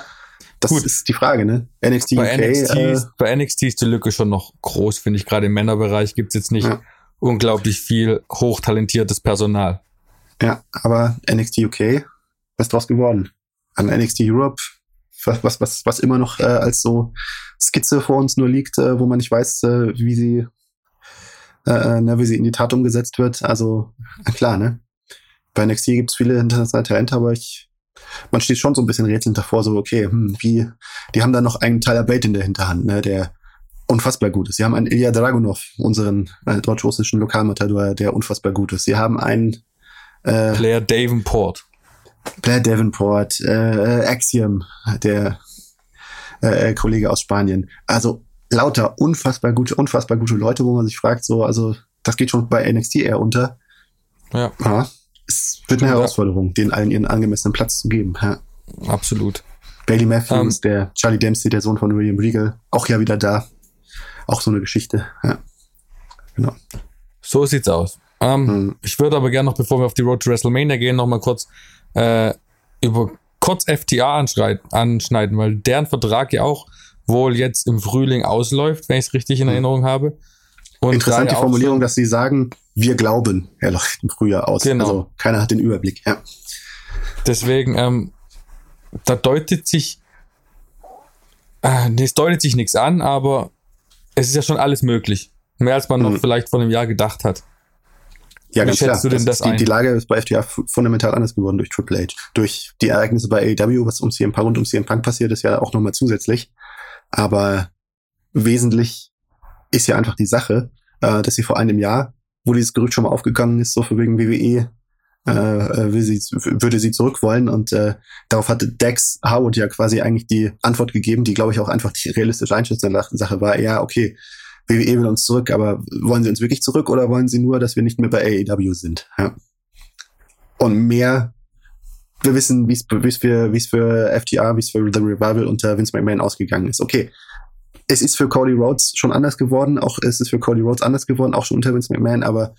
Das Gut. ist die Frage, ne? NXT bei UK. NXT, äh, bei NXT ist die Lücke schon noch groß, finde ich. Gerade im Männerbereich gibt es jetzt nicht ja. unglaublich viel hochtalentiertes Personal. Ja, aber NXT UK, was ist draus geworden? An NXT Europe, was, was, was, was immer noch äh, als so Skizze vor uns nur liegt, äh, wo man nicht weiß, äh, wie sie, äh, äh ne, wie sie in die Tat umgesetzt wird. Also, klar, ne? Bei NXT gibt es viele internationale Talente, aber ich man steht schon so ein bisschen rätselnd davor, so, okay, hm, wie, die haben da noch einen Tyler Bate in der Hinterhand, ne, der unfassbar gut ist. Sie haben einen Ilya Dragunov, unseren äh, deutsch-russischen Lokalmatador, der unfassbar gut ist. Sie haben einen äh, Blair Davenport. Blair Davenport, äh, Axiom, der äh, Kollege aus Spanien. Also lauter unfassbar gute, unfassbar gute Leute, wo man sich fragt, so, also das geht schon bei NXT eher unter. Ja. ja es wird eine Herausforderung, den allen ihren angemessenen Platz zu geben. Ja. Absolut. Bailey Matthews, um, ähm. der Charlie Dempsey, der Sohn von William Regal, auch ja wieder da. Auch so eine Geschichte. Ja. Genau. So sieht's aus. Ähm, hm. Ich würde aber gerne noch, bevor wir auf die Road to WrestleMania gehen, noch mal kurz äh, über kurz FTA anschneiden, weil deren Vertrag ja auch wohl jetzt im Frühling ausläuft, wenn ich es richtig in hm. Erinnerung habe. Und Interessant die Formulierung, so, dass sie sagen, wir glauben, er läuft im Frühjahr aus. Genau. Also keiner hat den Überblick. Ja. Deswegen, ähm, da deutet sich, äh, es deutet sich nichts an, aber es ist ja schon alles möglich. Mehr als man mhm. noch vielleicht vor einem Jahr gedacht hat. Ja, Wie ganz klar. Du denn das, das die, die, Lage ist bei FTA fundamental anders geworden durch Triple H. Durch die Ereignisse bei AEW, was um CM Punk und um CM Punk passiert ist, ja auch nochmal zusätzlich. Aber wesentlich ist ja einfach die Sache, äh, dass sie vor einem Jahr wo dieses Gerücht schon mal aufgegangen ist, so für wegen WWE, äh, äh, will sie, würde sie zurück wollen. Und äh, darauf hatte Dex Howard ja quasi eigentlich die Antwort gegeben, die, glaube ich, auch einfach die realistische Sache war, ja, okay, WWE will uns zurück, aber wollen sie uns wirklich zurück oder wollen sie nur, dass wir nicht mehr bei AEW sind? Ja. Und mehr, wir wissen, wie es für, wie es für FTA, wie es für The Revival unter Vince McMahon ausgegangen ist. Okay, es ist für Cody Rhodes schon anders geworden, auch es ist für Cody Rhodes anders geworden, auch schon unter Vince McMahon, aber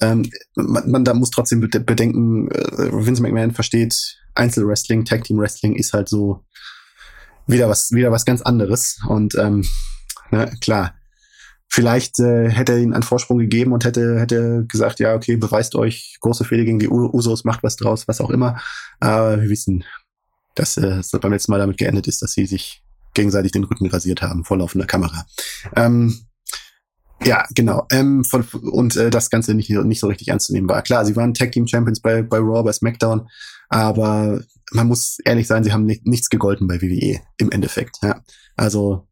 ähm, man, man da muss trotzdem bedenken, äh, Vince McMahon versteht Einzelwrestling, Tag Team Wrestling ist halt so wieder was, wieder was ganz anderes. Und ähm, ne, klar, vielleicht äh, hätte er ihnen einen Vorsprung gegeben und hätte, hätte gesagt, ja, okay, beweist euch, große Fehler gegen die Usos, macht was draus, was auch immer. Aber wir wissen, dass äh, es beim letzten Mal damit geendet ist, dass sie sich gegenseitig den Rücken rasiert haben vor laufender Kamera. Ähm, ja, genau. Ähm, von, und äh, das Ganze nicht, nicht so richtig ernst zu nehmen war. Klar, sie waren Tag Team Champions bei, bei Raw, bei SmackDown, aber man muss ehrlich sein, sie haben nicht, nichts gegolten bei WWE im Endeffekt. Ja. Also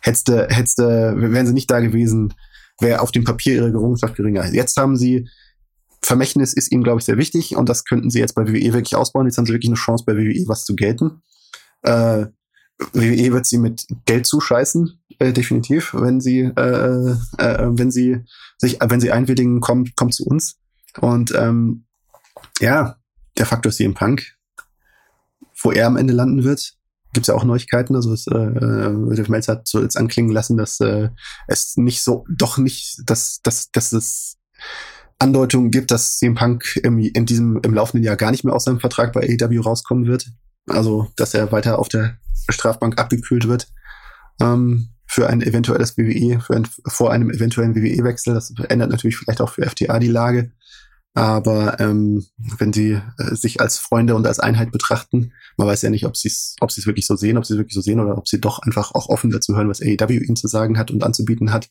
hättest du, hättest du, wären sie nicht da gewesen, wäre auf dem Papier ihre Gerungenschaft geringer. Jetzt haben sie Vermächtnis ist ihnen, glaube ich, sehr wichtig und das könnten sie jetzt bei WWE wirklich ausbauen. Jetzt haben sie wirklich eine Chance, bei WWE was zu gelten. Äh, WWE wird sie mit Geld zuscheißen, äh, definitiv, wenn sie, äh, äh, wenn sie sich, wenn sie einwilligen, kommt, kommt zu uns. Und ähm, ja, der Faktor ist CM Punk, wo er am Ende landen wird, gibt's ja auch Neuigkeiten. Also es, äh, Dave Meltzer hat so jetzt anklingen lassen, dass äh, es nicht so, doch nicht, dass, dass, dass es Andeutungen gibt, dass CM Punk im, in diesem, im laufenden Jahr gar nicht mehr aus seinem Vertrag bei AEW rauskommen wird. Also, dass er weiter auf der Strafbank abgekühlt wird. Ähm, für ein eventuelles WWE, für ein, vor einem eventuellen WWE-Wechsel. Das ändert natürlich vielleicht auch für FTA die Lage. Aber ähm, wenn sie äh, sich als Freunde und als Einheit betrachten, man weiß ja nicht, ob sie es ob wirklich so sehen, ob sie es wirklich so sehen oder ob sie doch einfach auch offen dazu hören, was AEW ihnen zu sagen hat und anzubieten hat.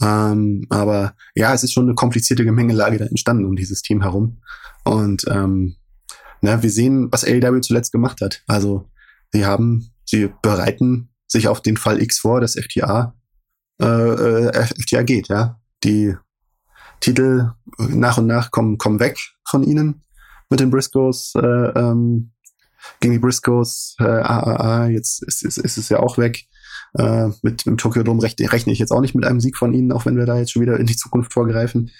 Ähm, aber ja, es ist schon eine komplizierte Gemengelage da entstanden um dieses Team herum. Und ähm, na, wir sehen, was AEW zuletzt gemacht hat. Also sie haben, sie bereiten sich auf den Fall X vor, dass FTA, äh, äh, FTA geht, ja. Die Titel nach und nach kommen, kommen weg von ihnen mit den Briscoes, äh, ähm, gegen die Briscoes, äh, AAA, jetzt ist, ist, ist es ja auch weg. Äh, mit dem Tokyo Dome rechne, rechne ich jetzt auch nicht mit einem Sieg von ihnen, auch wenn wir da jetzt schon wieder in die Zukunft vorgreifen.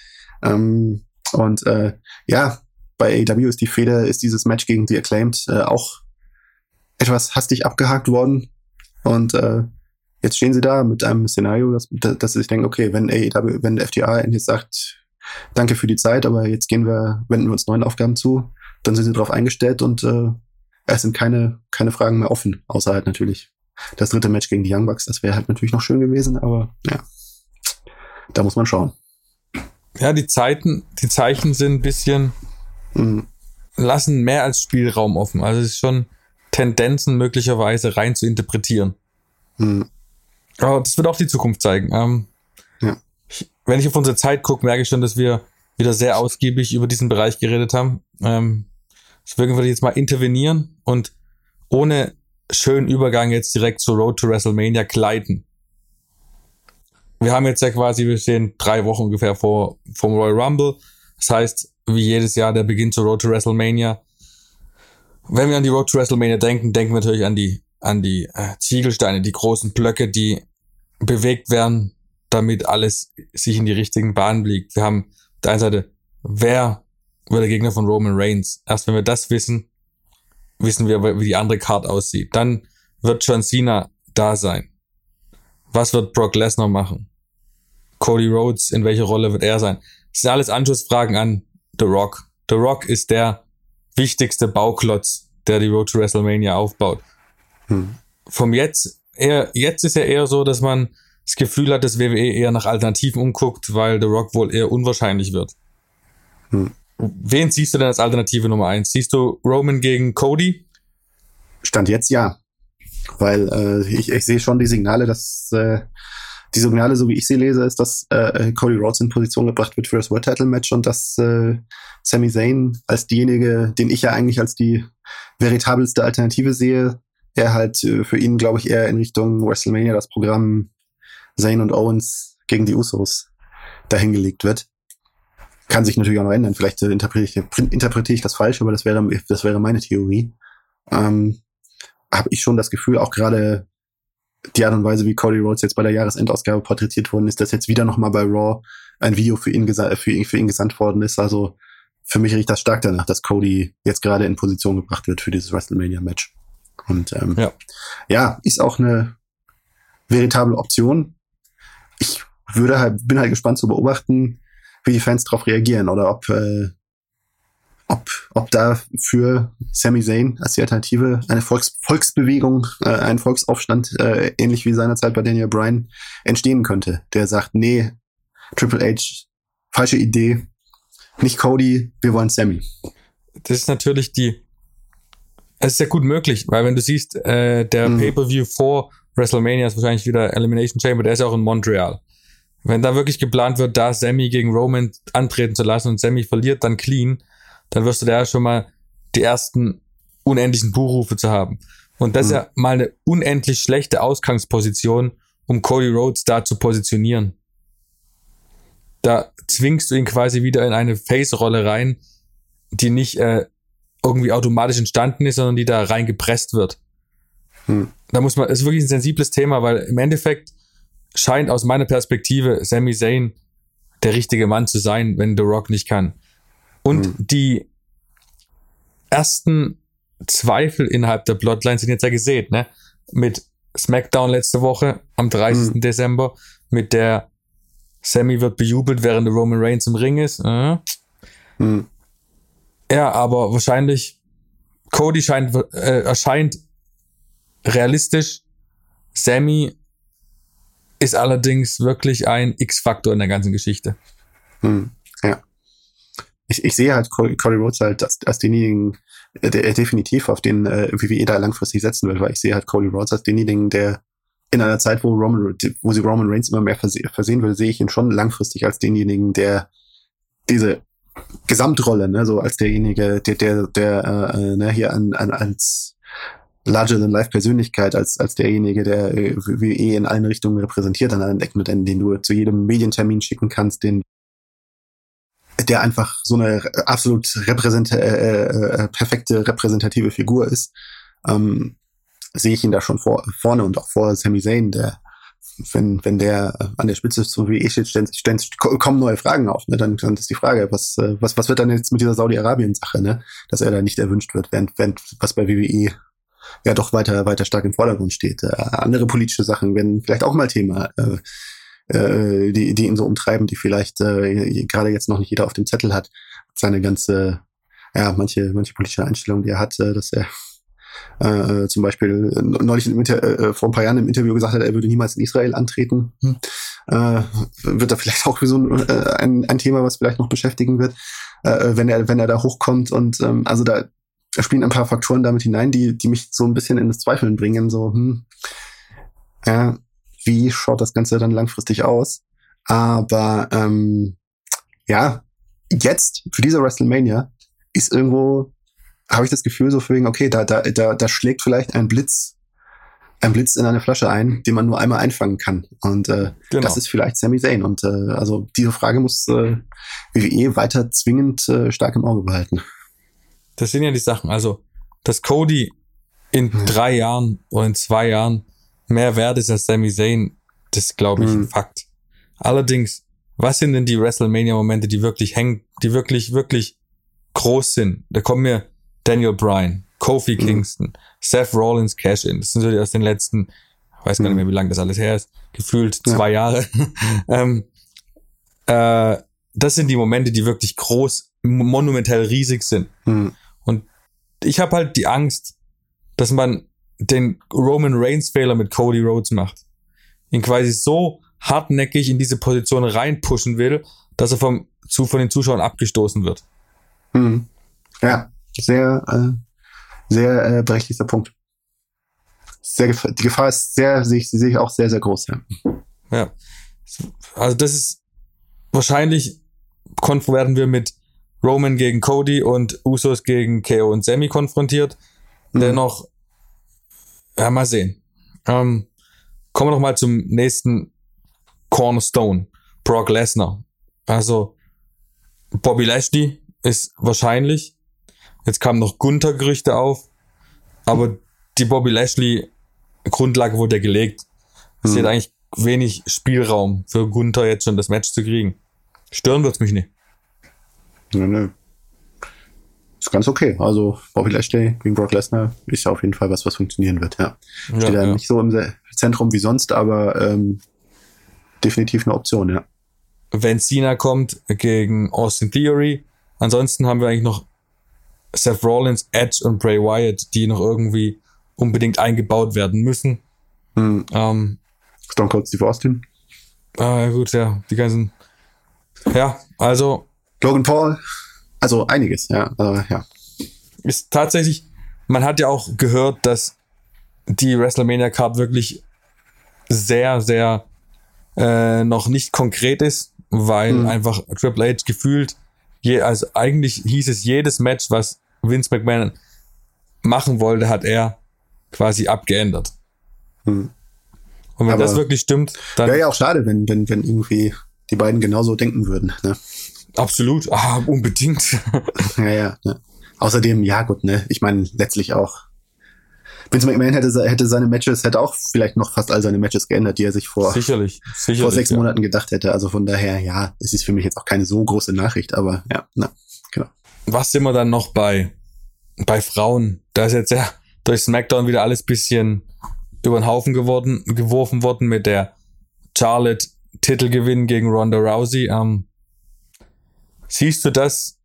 Ähm, und äh, ja, bei AEW ist die Feder, ist dieses Match gegen die Acclaimed äh, auch etwas hastig abgehakt worden. Und äh, jetzt stehen sie da mit einem Szenario, dass, dass sie sich denken, okay, wenn AEW, wenn FTA jetzt sagt, danke für die Zeit, aber jetzt gehen wir, wenden wir uns neuen Aufgaben zu, dann sind sie darauf eingestellt und äh, es sind keine, keine Fragen mehr offen, außer halt natürlich das dritte Match gegen die Young Bucks. Das wäre halt natürlich noch schön gewesen, aber ja, da muss man schauen. Ja, die Zeiten, die Zeichen sind ein bisschen, mhm. lassen mehr als Spielraum offen. Also es ist schon, Tendenzen möglicherweise rein zu interpretieren. Hm. Aber das wird auch die Zukunft zeigen. Ähm, ja. wenn ich auf unsere Zeit gucke, merke ich schon, dass wir wieder sehr ausgiebig über diesen Bereich geredet haben. Ähm, deswegen würde ich jetzt mal intervenieren und ohne schönen Übergang jetzt direkt zur Road to WrestleMania gleiten. Wir haben jetzt ja quasi, wir stehen drei Wochen ungefähr vor vom Royal Rumble. Das heißt, wie jedes Jahr der Beginn zur Road to WrestleMania wenn wir an die Road to WrestleMania denken, denken wir natürlich an die, an die äh, Ziegelsteine, die großen Blöcke, die bewegt werden, damit alles sich in die richtigen Bahnen liegt. Wir haben auf der einen Seite, wer wird der Gegner von Roman Reigns? Erst wenn wir das wissen, wissen wir, wie die andere Card aussieht. Dann wird John Cena da sein. Was wird Brock Lesnar machen? Cody Rhodes, in welcher Rolle wird er sein? Das sind alles Anschlussfragen an The Rock. The Rock ist der wichtigste Bauklotz, der die Road to WrestleMania aufbaut. Hm. Vom jetzt, eher, jetzt ist ja eher so, dass man das Gefühl hat, dass WWE eher nach Alternativen umguckt, weil The Rock wohl eher unwahrscheinlich wird. Hm. Wen siehst du denn als Alternative Nummer eins? Siehst du Roman gegen Cody? Stand jetzt ja. Weil äh, ich, ich sehe schon die Signale, dass äh, die Signale, so wie ich sie lese, ist, dass äh, Cody Rhodes in Position gebracht wird für das World Title Match und dass äh, Sami Zayn als diejenige, den ich ja eigentlich als die veritabelste Alternative sehe, er halt äh, für ihn, glaube ich, eher in Richtung WrestleMania das Programm Zayn und Owens gegen die Usos dahingelegt wird. Kann sich natürlich auch noch ändern. Vielleicht äh, interpretiere ich, interpretiere ich das falsch, aber das wäre, das wäre meine Theorie. Ähm, Habe ich schon das Gefühl, auch gerade die Art und Weise, wie Cody Rhodes jetzt bei der Jahresendausgabe porträtiert worden ist, dass jetzt wieder nochmal bei Raw ein Video für ihn, für, ihn, für ihn gesandt worden ist. Also für mich riecht das stark danach, dass Cody jetzt gerade in Position gebracht wird für dieses WrestleMania-Match. Und ähm, ja. ja, ist auch eine veritable Option. Ich würde halt, bin halt gespannt zu beobachten, wie die Fans darauf reagieren oder ob äh, ob, ob da für Sami Zayn als die Alternative eine Volks Volksbewegung, äh, ein Volksaufstand, äh, ähnlich wie seinerzeit bei Daniel Bryan, entstehen könnte, der sagt, nee, Triple H, falsche Idee, nicht Cody, wir wollen Sammy. Das ist natürlich die, es ist ja gut möglich, weil wenn du siehst, äh, der mhm. Pay-Per-View vor WrestleMania ist wahrscheinlich wieder Elimination Chamber, der ist ja auch in Montreal. Wenn da wirklich geplant wird, da Sammy gegen Roman antreten zu lassen und Sammy verliert dann clean, dann wirst du da schon mal die ersten unendlichen Buchrufe zu haben. Und das mhm. ist ja mal eine unendlich schlechte Ausgangsposition, um Cody Rhodes da zu positionieren. Da zwingst du ihn quasi wieder in eine Face-Rolle rein, die nicht äh, irgendwie automatisch entstanden ist, sondern die da reingepresst wird. Mhm. Da muss man, das ist wirklich ein sensibles Thema, weil im Endeffekt scheint aus meiner Perspektive Sami Zayn der richtige Mann zu sein, wenn The Rock nicht kann. Und mhm. die ersten Zweifel innerhalb der Bloodline sind jetzt ja gesehen, ne? Mit SmackDown letzte Woche am 30. Mhm. Dezember, mit der Sammy wird bejubelt, während der Roman Reigns im Ring ist. Äh. Hm. Ja, aber wahrscheinlich Cody scheint, äh, erscheint realistisch. Sammy ist allerdings wirklich ein X-Faktor in der ganzen Geschichte. Ich, ich sehe halt Cody, Rhodes halt als, als denjenigen, der, der definitiv auf den äh, WWE da langfristig setzen will, weil ich sehe halt Cody Rhodes als denjenigen, der in einer Zeit, wo Roman, wo sie Roman Reigns immer mehr verse versehen will, sehe ich ihn schon langfristig als denjenigen, der diese Gesamtrolle, ne, so als derjenige, der, der, der äh, ne, hier an, an als larger than life Persönlichkeit, als als derjenige, der äh, WWE in allen Richtungen repräsentiert an allen Ecken und Enden, den du zu jedem Medientermin schicken kannst, den der einfach so eine absolut repräsent äh, äh, äh, perfekte repräsentative Figur ist, ähm, sehe ich ihn da schon vor, vorne und auch vor Sami Zayn, der wenn, wenn der an der Spitze so wie ich steht, ständig, kommen neue Fragen auf. Ne? Dann, dann ist die Frage, was, äh, was, was wird dann jetzt mit dieser Saudi-Arabien-Sache, ne? dass er da nicht erwünscht wird, während, während was bei WWE ja doch weiter, weiter stark im Vordergrund steht. Äh, andere politische Sachen werden vielleicht auch mal Thema, äh, äh, die, die ihn so umtreiben, die vielleicht äh, gerade jetzt noch nicht jeder auf dem Zettel hat. Seine ganze, ja, manche, manche politische Einstellung, die er hat, äh, dass er äh, zum Beispiel neulich im äh, vor ein paar Jahren im Interview gesagt hat, er würde niemals in Israel antreten. Hm. Äh, wird da vielleicht auch so ein, äh, ein, ein Thema, was vielleicht noch beschäftigen wird, wenn er wenn er da hochkommt und ähm, also da spielen ein paar Faktoren damit hinein, die die mich so ein bisschen in das Zweifeln bringen. So, hm, ja, wie schaut das Ganze dann langfristig aus? Aber ähm, ja, jetzt für diese WrestleMania ist irgendwo habe ich das Gefühl so wegen, okay, da, da, da, da schlägt vielleicht ein Blitz, ein Blitz in eine Flasche ein, den man nur einmal einfangen kann. Und äh, genau. das ist vielleicht Sami Zayn. Und äh, also diese Frage muss äh, WWE weiter zwingend äh, stark im Auge behalten. Das sind ja die Sachen. Also, dass Cody in hm. drei Jahren oder in zwei Jahren mehr wert ist als Sami Zayn, das glaube ich hm. ein Fakt. Allerdings, was sind denn die WrestleMania-Momente, die wirklich hängen, die wirklich, wirklich groß sind? Da kommen mir Daniel Bryan, Kofi mhm. Kingston, Seth Rollins Cash-In. Das sind so die aus den letzten, ich weiß gar nicht mehr, wie lange das alles her ist, gefühlt zwei ja. Jahre. (laughs) ähm, äh, das sind die Momente, die wirklich groß, monumentell riesig sind. Mhm. Und ich habe halt die Angst, dass man den Roman Reigns Fehler mit Cody Rhodes macht. Ihn quasi so hartnäckig in diese Position reinpushen will, dass er vom, zu, von den Zuschauern abgestoßen wird. Mhm. Ja sehr, äh, sehr äh, berechtigter Punkt. Sehr, die Gefahr ist sehr, sehe ich, sehe ich auch sehr, sehr groß. Ja. ja. Also das ist wahrscheinlich werden wir mit Roman gegen Cody und Usos gegen KO und Sammy konfrontiert. Mhm. Dennoch, ja, mal sehen. Ähm, kommen wir noch mal zum nächsten Cornerstone, Brock Lesnar. Also Bobby Lashley ist wahrscheinlich Jetzt kamen noch Gunther-Gerüchte auf, aber die Bobby Lashley Grundlage wurde ja gelegt. Es mhm. hat eigentlich wenig Spielraum für Gunther jetzt schon das Match zu kriegen. Stören wird's mich nicht. Nö, nö. Ganz okay. Also Bobby Lashley gegen Brock Lesnar ist ja auf jeden Fall was, was funktionieren wird, ja. Steht ja, ja nicht so im Zentrum wie sonst, aber ähm, definitiv eine Option, ja. Wenn Cena kommt gegen Austin Theory, ansonsten haben wir eigentlich noch Seth Rollins, Edge und Bray Wyatt, die noch irgendwie unbedingt eingebaut werden müssen. Hm. Ähm, Stone Cold Steve Austin. Ah, gut, ja, die ganzen. Ja, also. Logan Paul. Also einiges, ja. Also, ja. Ist tatsächlich, man hat ja auch gehört, dass die WrestleMania Card wirklich sehr, sehr äh, noch nicht konkret ist, weil hm. einfach Triple H gefühlt, je, also eigentlich hieß es jedes Match, was Vince McMahon machen wollte, hat er quasi abgeändert. Hm. Und wenn Aber das wirklich stimmt, dann. Wäre ja auch schade, wenn, wenn, wenn irgendwie die beiden genauso denken würden. Ne? Absolut, ah, unbedingt. (laughs) ja, ja, ja. Außerdem, ja gut, ne? Ich meine, letztlich auch. Vince McMahon hätte, hätte seine Matches, hätte auch vielleicht noch fast all seine Matches geändert, die er sich vor, sicherlich, sicherlich, vor sechs ja. Monaten gedacht hätte. Also von daher, ja, es ist für mich jetzt auch keine so große Nachricht, aber ja, na, genau was sind wir dann noch bei, bei Frauen? Da ist jetzt ja durch SmackDown wieder alles bisschen über den Haufen geworden, geworfen worden mit der Charlotte Titelgewinn gegen Ronda Rousey. Ähm, siehst du das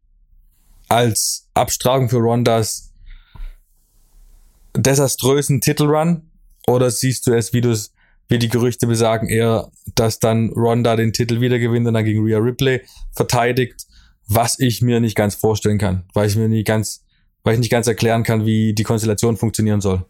als Abstragung für Rondas desaströsen Titelrun? Oder siehst du es, wie du es, wie die Gerüchte besagen, eher, dass dann Ronda den Titel wieder gewinnt und dann gegen Rhea Ripley verteidigt, was ich mir nicht ganz vorstellen kann, weil ich mir nie ganz, weil ich nicht ganz erklären kann, wie die Konstellation funktionieren soll.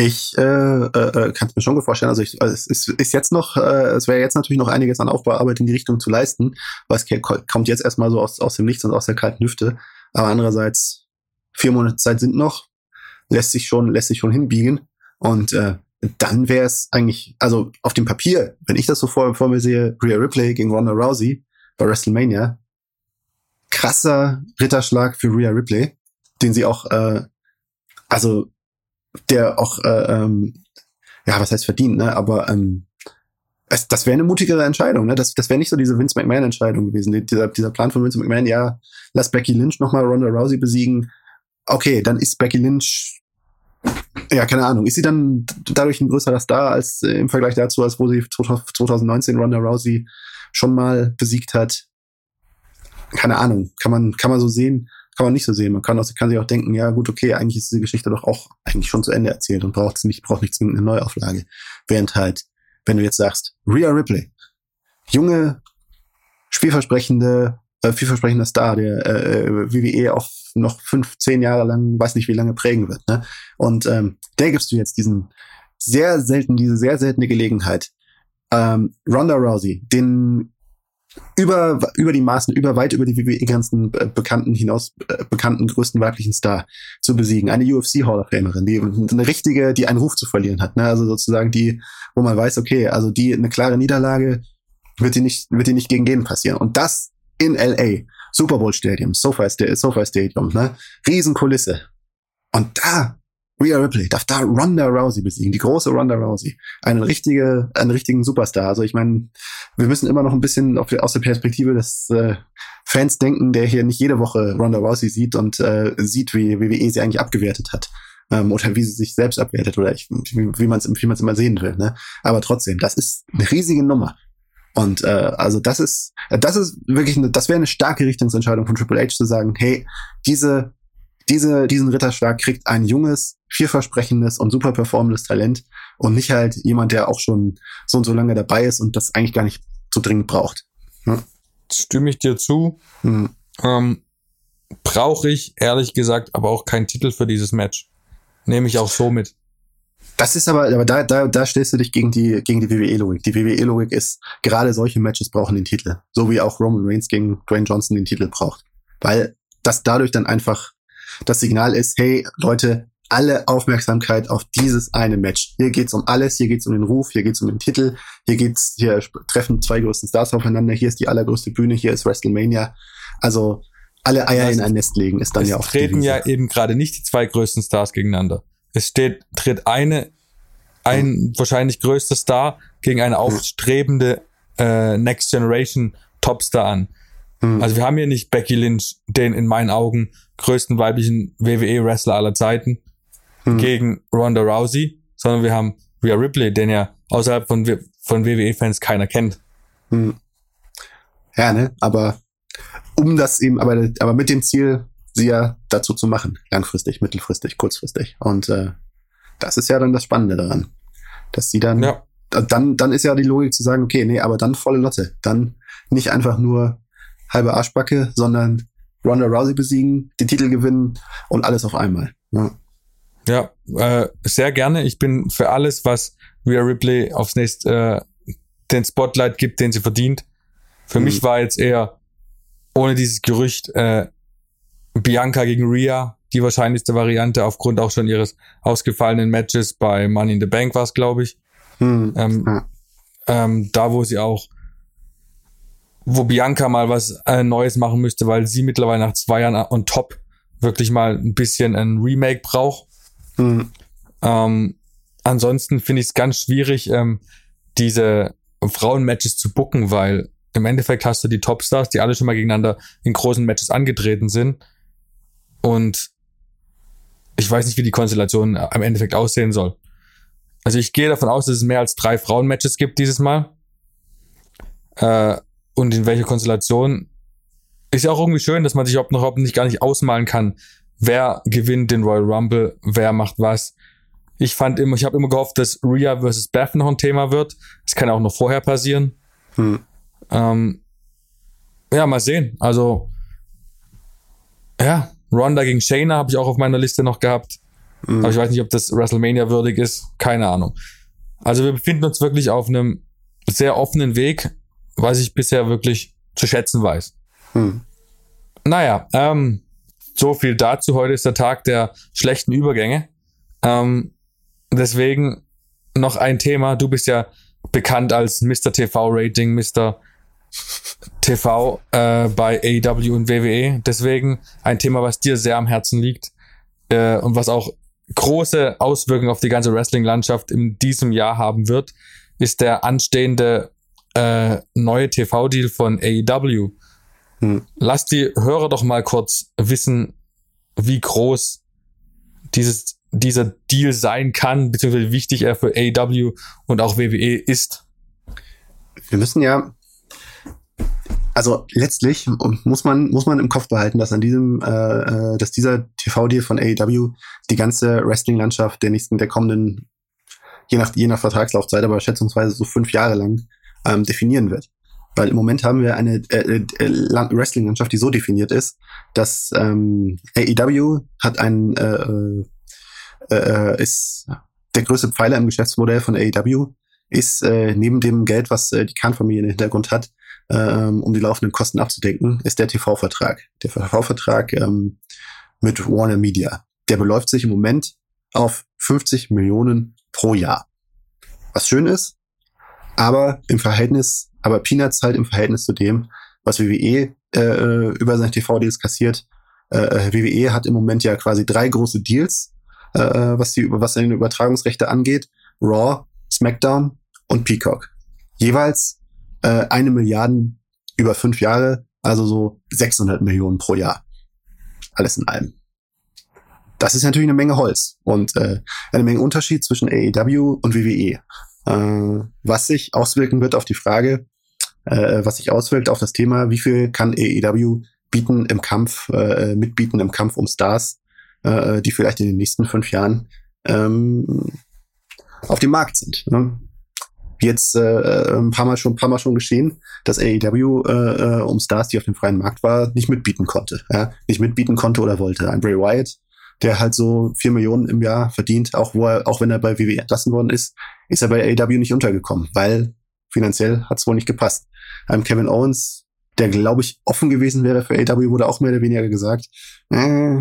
Ich äh, äh, äh kann es mir schon gut vorstellen. Also, ich, also es ist, ist jetzt noch, äh, es wäre jetzt natürlich noch einiges an Aufbauarbeit in die Richtung zu leisten, weil es kommt jetzt erstmal so aus, aus dem Nichts und aus der kalten Hüfte. Aber andererseits, vier Monate Zeit sind noch, lässt sich schon, lässt sich schon hinbiegen. Und äh, dann wäre es eigentlich, also auf dem Papier, wenn ich das so vor, vor mir sehe, Rhea Ripley gegen Ronda Rousey bei WrestleMania, krasser Ritterschlag für Rhea Ripley, den sie auch, äh, also der auch, äh, ähm, ja, was heißt verdient, ne? Aber ähm, es, das wäre eine mutigere Entscheidung, ne? Das, das wäre nicht so diese Vince McMahon-Entscheidung gewesen. Dieser, dieser Plan von Vince McMahon, ja, lass Becky Lynch nochmal Ronda Rousey besiegen. Okay, dann ist Becky Lynch, ja, keine Ahnung, ist sie dann dadurch ein größerer Star als äh, im Vergleich dazu, als wo sie 2019 Ronda Rousey schon mal besiegt hat? Keine Ahnung, kann man, kann man so sehen kann man nicht so sehen. Man kann, auch, kann sich auch denken, ja gut, okay, eigentlich ist diese Geschichte doch auch eigentlich schon zu Ende erzählt und braucht nicht, braucht nicht zwingend eine Neuauflage. Während halt, wenn du jetzt sagst, Rhea Ripley, junge, spielversprechende, äh, vielversprechender Star, der äh, WWE auch noch fünf, zehn Jahre lang, weiß nicht wie lange prägen wird, ne? Und ähm, der gibst du jetzt diesen sehr selten, diese sehr seltene Gelegenheit, ähm, Ronda Rousey, den über, über die Maßen, über weit über die WWE-Grenzen äh, bekannten hinaus, äh, bekannten größten weiblichen Star zu besiegen. Eine UFC Hall of Famerin, die eine richtige, die einen Ruf zu verlieren hat. Ne? Also sozusagen die, wo man weiß, okay, also die eine klare Niederlage wird die nicht, wird die nicht gegen jeden passieren. Und das in LA. Super Bowl Stadium, SoFi, SoFi Stadium, ne? Riesenkulisse. Und da Rhea Ripley darf da Ronda Rousey besiegen, die große Ronda Rousey. Eine richtige, einen richtigen Superstar. Also ich meine, wir müssen immer noch ein bisschen auf, aus der Perspektive des äh, Fans denken, der hier nicht jede Woche Ronda Rousey sieht und äh, sieht, wie WWE sie eigentlich abgewertet hat. Ähm, oder wie sie sich selbst abwertet oder ich, wie, man es wie man's immer sehen will. Ne? Aber trotzdem, das ist eine riesige Nummer. Und äh, also das ist, das ist wirklich, eine, das wäre eine starke Richtungsentscheidung von Triple H zu sagen, hey, diese diese, diesen Ritterschlag kriegt ein junges, vielversprechendes und super performendes Talent und nicht halt jemand, der auch schon so und so lange dabei ist und das eigentlich gar nicht so dringend braucht. Ne? Stimme ich dir zu. Hm. Ähm, Brauche ich, ehrlich gesagt, aber auch keinen Titel für dieses Match. Nehme ich auch so mit. Das ist aber, aber da, da, da stellst du dich gegen die, gegen die WWE-Logik. Die WWE-Logik ist, gerade solche Matches brauchen den Titel. So wie auch Roman Reigns gegen Dwayne Johnson den Titel braucht. Weil das dadurch dann einfach das Signal ist, hey Leute, alle Aufmerksamkeit auf dieses eine Match. Hier geht's um alles, hier geht's um den Ruf, hier geht's um den Titel, hier geht's, hier treffen zwei größten Stars aufeinander, hier ist die allergrößte Bühne, hier ist WrestleMania. Also alle Eier das in ein Nest legen ist dann ja auch. Es treten ja eben gerade nicht die zwei größten Stars gegeneinander. Es steht, tritt eine, ein hm. wahrscheinlich größter Star gegen eine aufstrebende äh, Next Generation Topstar an. Hm. Also wir haben hier nicht Becky Lynch, den in meinen Augen größten weiblichen WWE-Wrestler aller Zeiten, hm. gegen Ronda Rousey, sondern wir haben Rhea Ripley, den ja außerhalb von, von WWE-Fans keiner kennt. Hm. Ja, ne, aber um das eben, aber, aber mit dem Ziel, sie ja dazu zu machen, langfristig, mittelfristig, kurzfristig. Und äh, das ist ja dann das Spannende daran, dass sie dann, ja. dann, dann ist ja die Logik zu sagen, okay, nee, aber dann volle Lotte, dann nicht einfach nur halbe Arschbacke, sondern Ronda Rousey besiegen, die Titel gewinnen und alles auf einmal. Ja, ja äh, sehr gerne. Ich bin für alles, was Rhea Ripley aufs nächste äh, den Spotlight gibt, den sie verdient. Für mhm. mich war jetzt eher ohne dieses Gerücht äh, Bianca gegen Rhea die wahrscheinlichste Variante aufgrund auch schon ihres ausgefallenen Matches bei Money in the Bank war es, glaube ich. Mhm. Ähm, ähm, da, wo sie auch wo Bianca mal was äh, Neues machen müsste, weil sie mittlerweile nach zwei Jahren on top wirklich mal ein bisschen ein Remake braucht. Mhm. Ähm, ansonsten finde ich es ganz schwierig, ähm, diese Frauenmatches zu booken, weil im Endeffekt hast du die Topstars, die alle schon mal gegeneinander in großen Matches angetreten sind. Und ich weiß nicht, wie die Konstellation am Endeffekt aussehen soll. Also ich gehe davon aus, dass es mehr als drei Frauenmatches gibt dieses Mal. äh, und in welcher Konstellation. Ist ja auch irgendwie schön, dass man sich überhaupt noch nicht gar nicht ausmalen kann, wer gewinnt den Royal Rumble, wer macht was. Ich fand immer, ich habe immer gehofft, dass Rhea versus Beth noch ein Thema wird. Das kann auch noch vorher passieren. Hm. Ähm, ja, mal sehen. Also, ja, Ronda gegen Shayna habe ich auch auf meiner Liste noch gehabt. Mhm. Aber ich weiß nicht, ob das WrestleMania würdig ist. Keine Ahnung. Also wir befinden uns wirklich auf einem sehr offenen Weg, was ich bisher wirklich zu schätzen weiß. Mhm. Naja, ähm, so viel dazu. Heute ist der Tag der schlechten Übergänge. Ähm, deswegen noch ein Thema. Du bist ja bekannt als Mr. TV-Rating, Mr. TV äh, bei AEW und WWE. Deswegen ein Thema, was dir sehr am Herzen liegt äh, und was auch große Auswirkungen auf die ganze Wrestling-Landschaft in diesem Jahr haben wird, ist der anstehende äh, neue TV-Deal von AEW. Lass die Hörer doch mal kurz wissen, wie groß dieses, dieser Deal sein kann, beziehungsweise wie wichtig er für AEW und auch WWE ist. Wir müssen ja also letztlich muss man, muss man im Kopf behalten, dass an diesem, äh, äh dass dieser TV-Deal von AEW die ganze Wrestling-Landschaft der nächsten, der kommenden, je nach, je nach Vertragslaufzeit, aber schätzungsweise so fünf Jahre lang, ähm, definieren wird. Weil im Moment haben wir eine äh, äh, Wrestling-Landschaft, die so definiert ist, dass ähm, AEW hat ein äh, äh, äh, ist der größte Pfeiler im Geschäftsmodell von AEW, ist äh, neben dem Geld, was äh, die Khan-Familie im Hintergrund hat, ähm, um die laufenden Kosten abzudecken, ist der TV-Vertrag. Der TV-Vertrag ähm, mit Warner Media. Der beläuft sich im Moment auf 50 Millionen pro Jahr. Was schön ist, aber im Verhältnis, aber Peanuts halt im Verhältnis zu dem, was WWE äh, über seine TV-Deals kassiert. Äh, äh WWE hat im Moment ja quasi drei große Deals, äh, was die was seine Übertragungsrechte angeht: Raw, SmackDown und Peacock. Jeweils äh, eine Milliarden über fünf Jahre, also so 600 Millionen pro Jahr. Alles in allem. Das ist natürlich eine Menge Holz und äh, eine Menge Unterschied zwischen AEW und WWE. Äh, was sich auswirken wird auf die Frage, äh, was sich auswirkt auf das Thema, wie viel kann AEW bieten im Kampf, äh, mitbieten im Kampf um Stars, die vielleicht in den nächsten fünf Jahren ähm, auf dem Markt sind. Ne? jetzt äh, ein paar Mal schon, paar Mal schon geschehen, dass AEW äh, um Stars, die auf dem freien Markt war, nicht mitbieten konnte. Ja? Nicht mitbieten konnte oder wollte. Ein Bray Wyatt, der halt so vier Millionen im Jahr verdient, auch wo er, auch wenn er bei WWE entlassen worden ist, ist er bei AEW nicht untergekommen, weil finanziell hat es wohl nicht gepasst. Einem Kevin Owens, der glaube ich offen gewesen wäre für AEW, wurde auch mehr oder weniger gesagt, äh,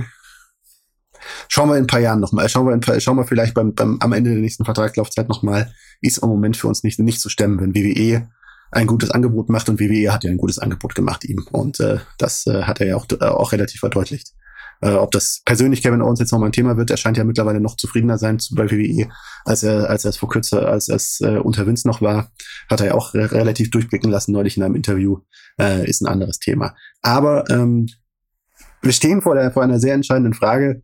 Schauen wir in ein paar Jahren nochmal. Schauen wir, in, paar, schauen wir vielleicht beim, beim, am Ende der nächsten Vertragslaufzeit nochmal. Ist im Moment für uns nicht, nicht zu stemmen, wenn WWE ein gutes Angebot macht und WWE hat ja ein gutes Angebot gemacht ihm. Und äh, das äh, hat er ja auch, äh, auch relativ verdeutlicht. Äh, ob das persönlich Kevin Owens jetzt nochmal ein Thema wird, er scheint ja mittlerweile noch zufriedener sein. Zu, bei WWE, als er, als er es vor kürzer, als es äh, unter Vince noch war, hat er ja auch re relativ durchblicken lassen neulich in einem Interview, äh, ist ein anderes Thema. Aber ähm, wir stehen vor, der, vor einer sehr entscheidenden Frage,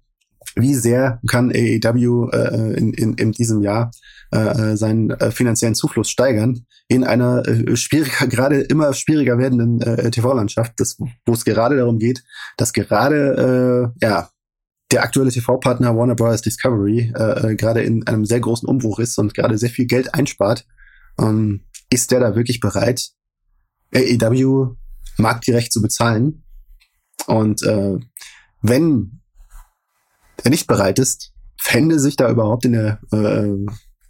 wie sehr kann AEW äh, in, in, in diesem Jahr äh, seinen äh, finanziellen Zufluss steigern in einer äh, schwieriger, (laughs) gerade immer schwieriger werdenden äh, TV-Landschaft, wo es gerade darum geht, dass gerade äh, ja der aktuelle TV-Partner Warner Bros. Discovery äh, äh, gerade in einem sehr großen Umbruch ist und gerade sehr viel Geld einspart, ähm, ist der da wirklich bereit, AEW marktgerecht zu bezahlen? Und äh, wenn er nicht bereit ist, fände sich da überhaupt in der äh,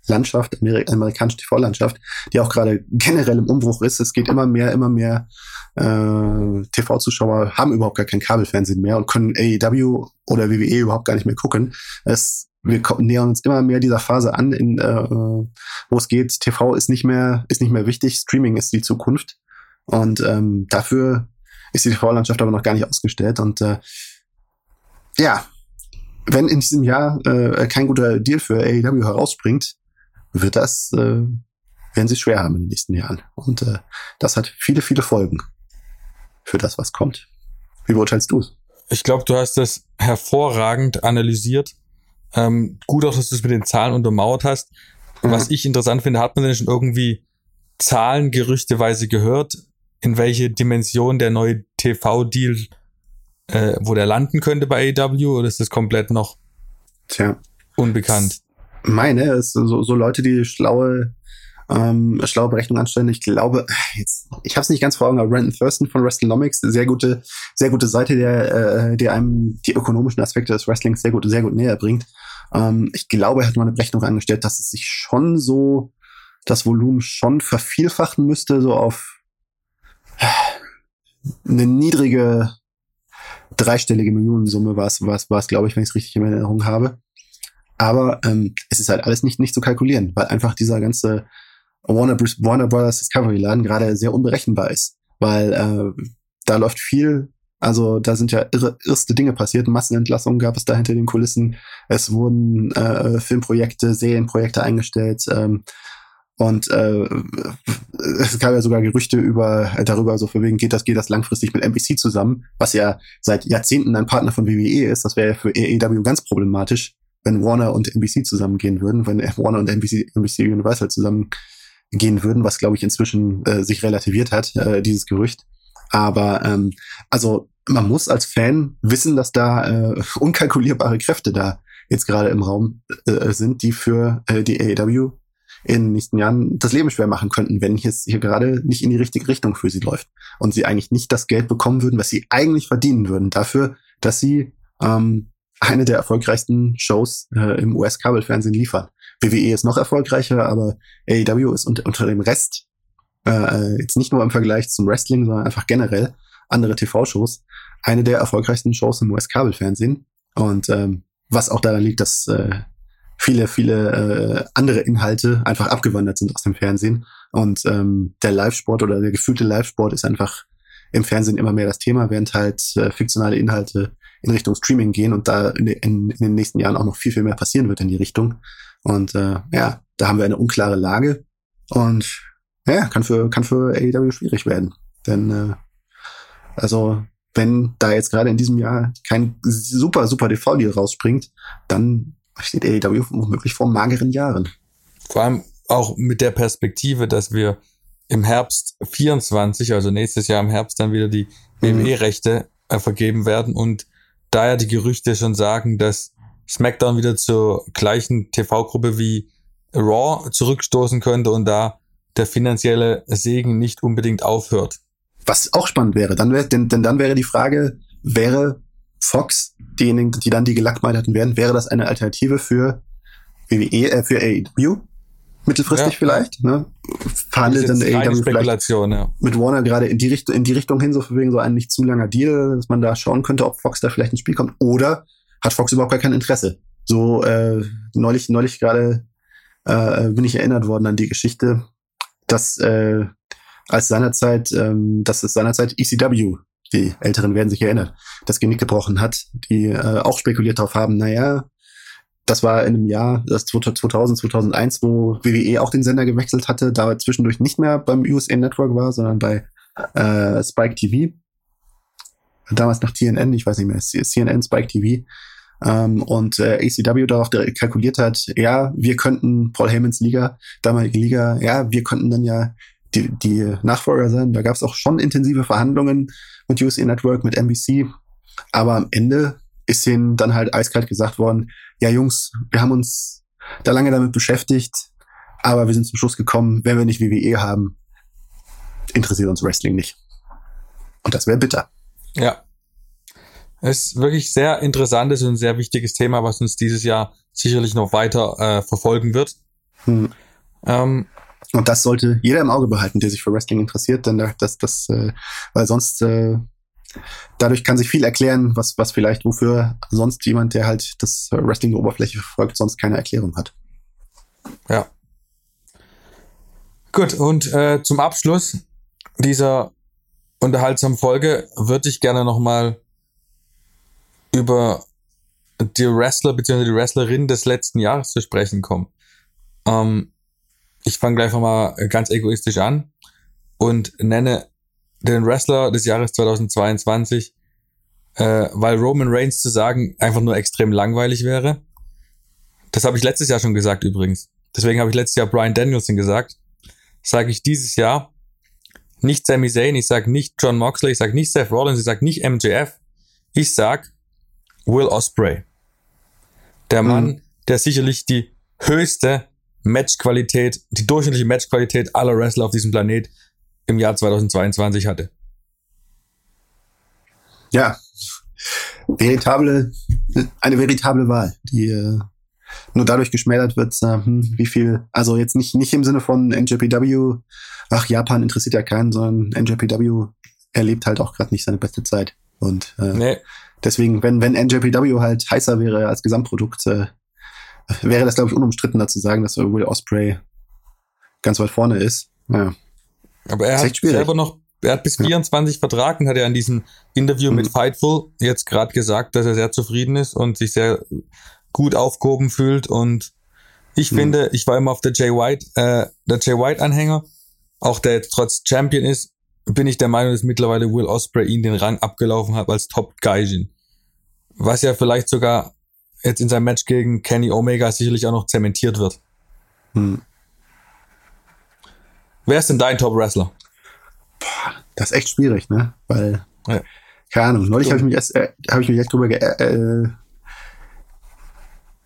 Landschaft, Ameri amerikanische TV-Landschaft, die auch gerade generell im Umbruch ist. Es geht immer mehr, immer mehr äh, TV-Zuschauer haben überhaupt gar kein Kabelfernsehen mehr und können AEW oder WWE überhaupt gar nicht mehr gucken. Es, wir nähern uns immer mehr dieser Phase an, in, äh, wo es geht, TV ist nicht mehr, ist nicht mehr wichtig, Streaming ist die Zukunft. Und ähm, dafür ist die TV-Landschaft aber noch gar nicht ausgestellt. Und äh, ja, wenn in diesem Jahr äh, kein guter Deal für AEW herausspringt, wird das, äh, werden sie schwer haben in den nächsten Jahren. Und äh, das hat viele, viele Folgen für das, was kommt. Wie beurteilst du es? Ich glaube, du hast das hervorragend analysiert. Ähm, gut auch, dass du es mit den Zahlen untermauert hast. Mhm. Was ich interessant finde, hat man denn schon irgendwie Zahlen gerüchteweise gehört, in welche Dimension der neue TV-Deal, äh, wo der landen könnte bei AW, oder ist das komplett noch Tja. unbekannt? Meine, ist so, so Leute, die schlaue, ähm, schlaue Berechnungen anstellen. Ich glaube, jetzt, ich habe es nicht ganz vor Augen, aber Brandon Thurston von WrestleNomics, sehr gute, sehr gute Seite, der, äh, der einem die ökonomischen Aspekte des Wrestlings sehr gut, sehr gut näher bringt. Ähm, ich glaube, er hat mal eine Berechnung angestellt, dass es sich schon so das Volumen schon vervielfachen müsste, so auf eine niedrige dreistellige Millionensumme es, war es, war es, glaube ich, wenn ich es richtig in Erinnerung habe. Aber ähm, es ist halt alles nicht, nicht zu kalkulieren, weil einfach dieser ganze Warner, Warner Brothers Discovery Laden gerade sehr unberechenbar ist. Weil äh, da läuft viel, also da sind ja irre, irrste Dinge passiert. Massenentlassungen gab es da hinter den Kulissen. Es wurden äh, Filmprojekte, Serienprojekte eingestellt. Ähm, und äh, es gab ja sogar Gerüchte über darüber, so für wegen geht das, geht das langfristig mit NBC zusammen, was ja seit Jahrzehnten ein Partner von WWE ist. Das wäre ja für AEW ganz problematisch, wenn Warner und NBC zusammengehen würden, wenn (laughs) Warner und NBC, NBC Universal zusammengehen würden, was glaube ich inzwischen äh, sich relativiert hat, äh, dieses Gerücht. Aber ähm, also man muss als Fan wissen, dass da äh, (laughs) unkalkulierbare Kräfte da jetzt gerade im Raum äh, sind, die für äh, die AEW in den nächsten Jahren das Leben schwer machen könnten, wenn es hier gerade nicht in die richtige Richtung für sie läuft und sie eigentlich nicht das Geld bekommen würden, was sie eigentlich verdienen würden, dafür, dass sie ähm, eine der erfolgreichsten Shows äh, im US-Kabelfernsehen liefern. WWE ist noch erfolgreicher, aber AEW ist unter, unter dem Rest, äh, jetzt nicht nur im Vergleich zum Wrestling, sondern einfach generell andere TV-Shows, eine der erfolgreichsten Shows im US-Kabelfernsehen. Und ähm, was auch daran liegt, dass äh, viele, viele äh, andere Inhalte einfach abgewandert sind aus dem Fernsehen. Und ähm, der Live-Sport oder der gefühlte Live-Sport ist einfach im Fernsehen immer mehr das Thema, während halt äh, fiktionale Inhalte in Richtung Streaming gehen und da in, in, in den nächsten Jahren auch noch viel, viel mehr passieren wird in die Richtung. Und äh, ja, da haben wir eine unklare Lage und ja, kann für, kann für AEW schwierig werden. Denn äh, also wenn da jetzt gerade in diesem Jahr kein super, super TV-Deal rausspringt, dann steht AEW womöglich vor mageren Jahren. Vor allem auch mit der Perspektive, dass wir im Herbst 24, also nächstes Jahr im Herbst dann wieder die WWE-Rechte äh, vergeben werden und da ja die Gerüchte schon sagen, dass SmackDown wieder zur gleichen TV-Gruppe wie Raw zurückstoßen könnte und da der finanzielle Segen nicht unbedingt aufhört. Was auch spannend wäre, dann wäre, denn, denn dann wäre die Frage, wäre Fox, diejenigen, die dann die Gelackmeiterten werden, wäre das eine Alternative für WWE, äh, für AEW? Mittelfristig ja. vielleicht, ne? Verhandelt dann AEW vielleicht ja. mit Warner gerade in die Richtung, in die Richtung hin, so für wegen so ein nicht zu langer Deal, dass man da schauen könnte, ob Fox da vielleicht ins Spiel kommt. Oder hat Fox überhaupt gar kein Interesse? So, äh, neulich, neulich gerade äh, bin ich erinnert worden an die Geschichte, dass äh, als seinerzeit, ähm, dass es seinerzeit ECW die Älteren werden sich erinnern, das Genick gebrochen hat, die äh, auch spekuliert darauf haben, naja, das war in einem Jahr, das 2000, 2001, wo WWE auch den Sender gewechselt hatte, da zwischendurch nicht mehr beim USA Network war, sondern bei äh, Spike TV. Damals noch TNN, ich weiß nicht mehr, CNN, Spike TV. Ähm, und äh, ACW darauf kalkuliert hat, ja, wir könnten Paul Heymans Liga, damalige Liga, ja, wir könnten dann ja die, die Nachfolger sein. Da gab es auch schon intensive Verhandlungen mit USA Network, mit NBC. Aber am Ende ist ihnen dann halt eiskalt gesagt worden, ja Jungs, wir haben uns da lange damit beschäftigt, aber wir sind zum Schluss gekommen, wenn wir nicht WWE haben, interessiert uns Wrestling nicht. Und das wäre bitter. Ja. Es ist wirklich sehr interessantes und sehr wichtiges Thema, was uns dieses Jahr sicherlich noch weiter äh, verfolgen wird. Hm. Ähm, und das sollte jeder im Auge behalten, der sich für Wrestling interessiert, denn das, das, äh, weil sonst äh, dadurch kann sich viel erklären, was, was vielleicht wofür sonst jemand, der halt das Wrestling Oberfläche verfolgt, sonst keine Erklärung hat. Ja. Gut, und äh, zum Abschluss dieser unterhaltsamen Folge würde ich gerne nochmal über die Wrestler bzw. die Wrestlerin des letzten Jahres zu sprechen kommen. Ähm, ich fange gleich mal ganz egoistisch an und nenne den Wrestler des Jahres 2022, äh, weil Roman Reigns zu sagen einfach nur extrem langweilig wäre. Das habe ich letztes Jahr schon gesagt übrigens. Deswegen habe ich letztes Jahr Brian Danielson gesagt. sage ich dieses Jahr nicht Sami Zayn, ich sage nicht John Moxley, ich sage nicht Seth Rollins, ich sage nicht MJF, ich sag Will Osprey. Der Mann, mhm. der sicherlich die höchste Matchqualität, die durchschnittliche Matchqualität aller Wrestler auf diesem Planet im Jahr 2022 hatte. Ja, veritable, eine veritable Wahl, die äh, nur dadurch geschmälert wird, äh, hm, wie viel, also jetzt nicht, nicht im Sinne von NJPW, ach, Japan interessiert ja keinen, sondern NJPW erlebt halt auch gerade nicht seine beste Zeit. Und äh, nee. deswegen, wenn, wenn NJPW halt heißer wäre als Gesamtprodukt, äh, wäre das, glaube ich, unumstrittener zu sagen, dass Will Osprey ganz weit vorne ist. Ja. Aber er hat selber noch, er hat bis 24 ja. Vertrag und hat ja in diesem Interview mhm. mit Fightful jetzt gerade gesagt, dass er sehr zufrieden ist und sich sehr gut aufgehoben fühlt. Und ich mhm. finde, ich war immer auf der Jay White, äh, der Jay White Anhänger, auch der jetzt trotz Champion ist, bin ich der Meinung, dass mittlerweile Will Osprey ihn den Rang abgelaufen hat als Top Gaijin. Was ja vielleicht sogar jetzt in seinem Match gegen Kenny Omega sicherlich auch noch zementiert wird. Hm. Wer ist denn dein Top-Wrestler? Das ist echt schwierig, ne? Weil, ja. keine Ahnung, neulich habe ich mich erst, äh, habe ich mich echt drüber ge äh,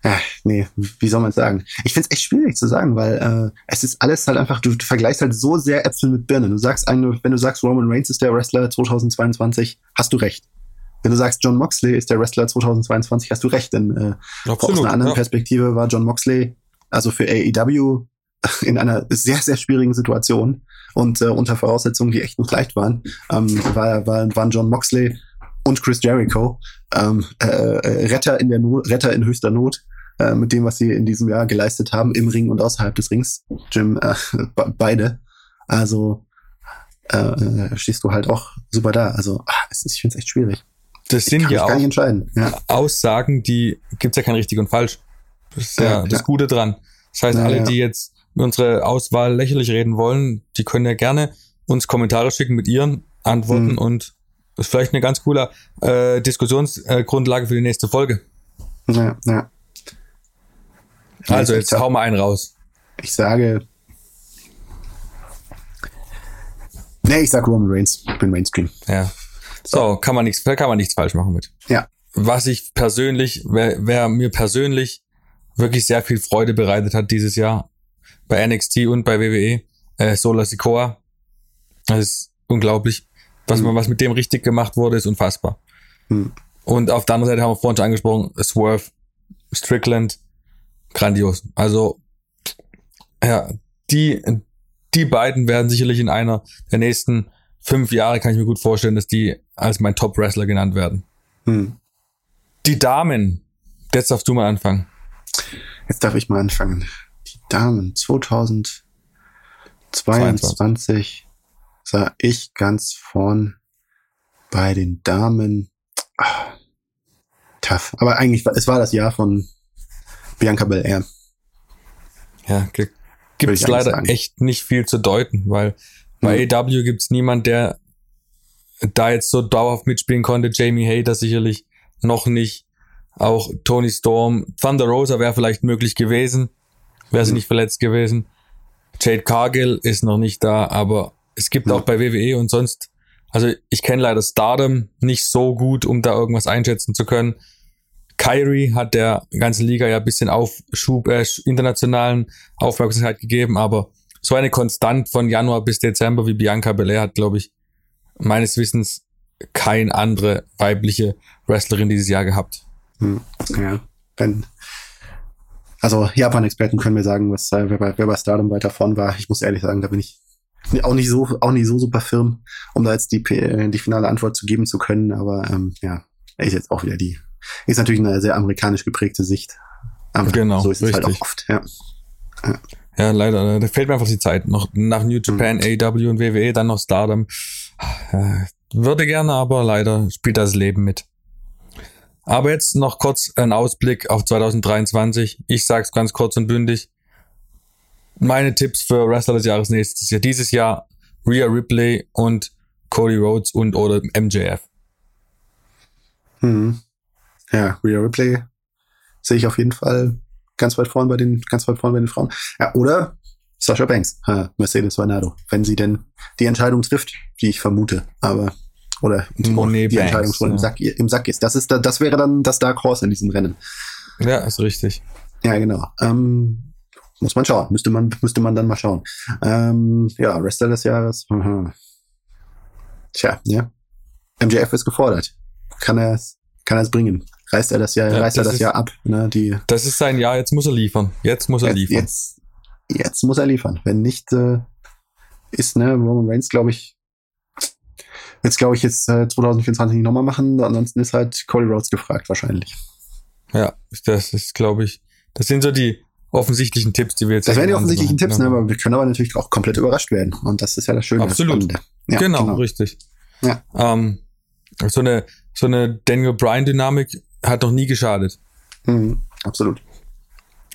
äh, nee, wie soll man sagen? Ich finde es echt schwierig zu sagen, weil äh, es ist alles halt einfach, du, du vergleichst halt so sehr Äpfel mit Birnen. Du sagst eine, wenn du sagst, Roman Reigns ist der Wrestler 2022, hast du recht. Wenn du sagst, John Moxley ist der Wrestler 2022, hast du recht, denn äh, Absolut, aus einer anderen ja. Perspektive war John Moxley, also für AEW, in einer sehr, sehr schwierigen Situation und äh, unter Voraussetzungen, die echt nicht leicht waren, ähm, war, war, waren John Moxley und Chris Jericho ähm, äh, äh, Retter in der Not, Retter in höchster Not äh, mit dem, was sie in diesem Jahr geleistet haben, im Ring und außerhalb des Rings. Jim, äh, (laughs) beide. Also äh, äh, stehst du halt auch super da. Also ach, es ist, ich finde es echt schwierig. Das sind ja auch ja. Aussagen, die gibt's ja kein richtig und falsch. Das ist ja, ja das ja. Gute dran. Das heißt, alle, die jetzt unsere Auswahl lächerlich reden wollen, die können ja gerne uns Kommentare schicken mit ihren Antworten mhm. und das ist vielleicht eine ganz coole äh, Diskussionsgrundlage für die nächste Folge. Ja, ja. Also jetzt hau mal einen raus. Ich sage. Nee, ich sag Roman Reigns. Ich bin Mainstream. Ja. So, kann man nichts, kann man nichts falsch machen mit. Ja. Was ich persönlich, wer, wer mir persönlich wirklich sehr viel Freude bereitet hat dieses Jahr bei NXT und bei WWE, äh, Sola Sikoa. Das ist unglaublich. Was, mhm. man, was mit dem richtig gemacht wurde, ist unfassbar. Mhm. Und auf der anderen Seite haben wir vorhin schon angesprochen, Swerve, Strickland, grandios. Also, ja, die, die beiden werden sicherlich in einer der nächsten fünf Jahre, kann ich mir gut vorstellen, dass die als mein Top-Wrestler genannt werden. Hm. Die Damen, jetzt darfst du mal anfangen. Jetzt darf ich mal anfangen. Damen 2022 sah ich ganz vorn bei den Damen. Ah, tough. Aber eigentlich, es war das Jahr von Bianca Belair. Ja, gibt es leider sagen. echt nicht viel zu deuten, weil bei mhm. AW gibt es niemand, der da jetzt so dauerhaft mitspielen konnte. Jamie Hayter sicherlich noch nicht. Auch Tony Storm. Thunder Rosa wäre vielleicht möglich gewesen, wäre sie mhm. nicht verletzt gewesen. Jade Cargill ist noch nicht da, aber es gibt mhm. auch bei WWE und sonst, also ich kenne leider Stardom nicht so gut, um da irgendwas einschätzen zu können. Kyrie hat der ganzen Liga ja ein bisschen Aufschub, äh, internationalen Aufmerksamkeit gegeben, aber so eine Konstant von Januar bis Dezember wie Bianca Belair hat, glaube ich, meines Wissens kein andere weibliche Wrestlerin dieses Jahr gehabt. Hm, ja, wenn, also Japan-Experten können mir sagen, was, äh, wer, bei, wer bei Stardom weiter vorn war. Ich muss ehrlich sagen, da bin ich auch nicht so, auch nicht so super firm, um da jetzt die, die finale Antwort zu geben zu können. Aber ähm, ja, ist jetzt auch wieder die ist natürlich eine sehr amerikanisch geprägte Sicht. Aber genau, so ist richtig. es halt auch oft, ja. ja. Ja, leider. Da fehlt mir einfach die Zeit. Noch nach New Japan, mhm. AW und WWE, dann noch Stardom. Würde gerne, aber leider spielt das Leben mit. Aber jetzt noch kurz ein Ausblick auf 2023. Ich sag's ganz kurz und bündig. Meine Tipps für Wrestler des Jahres nächstes Jahr. Dieses Jahr Rhea Ripley und Cody Rhodes und oder MJF. Mhm. Ja, Rhea Ripley sehe ich auf jeden Fall ganz weit vorne bei den, ganz weit vorne bei den Frauen. Ja, oder Sascha Banks, Mercedes Vanado, wenn sie denn die Entscheidung trifft, die ich vermute, aber oder Monet die Banks, Entscheidung schon ja. im, Sack, im Sack ist. Das ist da, das wäre dann das Dark Horse in diesem Rennen. Ja, ist richtig. Ja, genau. Ähm, muss man schauen. Müsste man, müsste man dann mal schauen. Ähm, ja, Rest des Jahres. Mhm. Tja, ja. MJF ist gefordert. Kann er es, kann er bringen? Reißt er das Jahr, Ja, reißt er das das ist- Jahr ab? Ne, die, Das ist sein Jahr, jetzt muss er liefern. Jetzt muss er jetzt, liefern. jetzt, jetzt muss er liefern. Wenn nicht, äh, ist, ne, Roman Reigns, glaube ich, jetzt glaube ich jetzt äh, 2024 nicht nochmal machen. Ansonsten ist halt Cody Rhodes gefragt wahrscheinlich. Ja, das ist, glaube ich, das sind so die offensichtlichen Tipps, die wir jetzt Das wären die offensichtlichen. Tipps, ne, aber wir können aber natürlich auch komplett überrascht werden. Und das ist ja das Schöne. das Absolut. Spannende. Ja, genau, richtig. Ja. Ähm, so eine, so eine Daniel Bryan Dynamik hat noch nie geschadet. Mhm, absolut.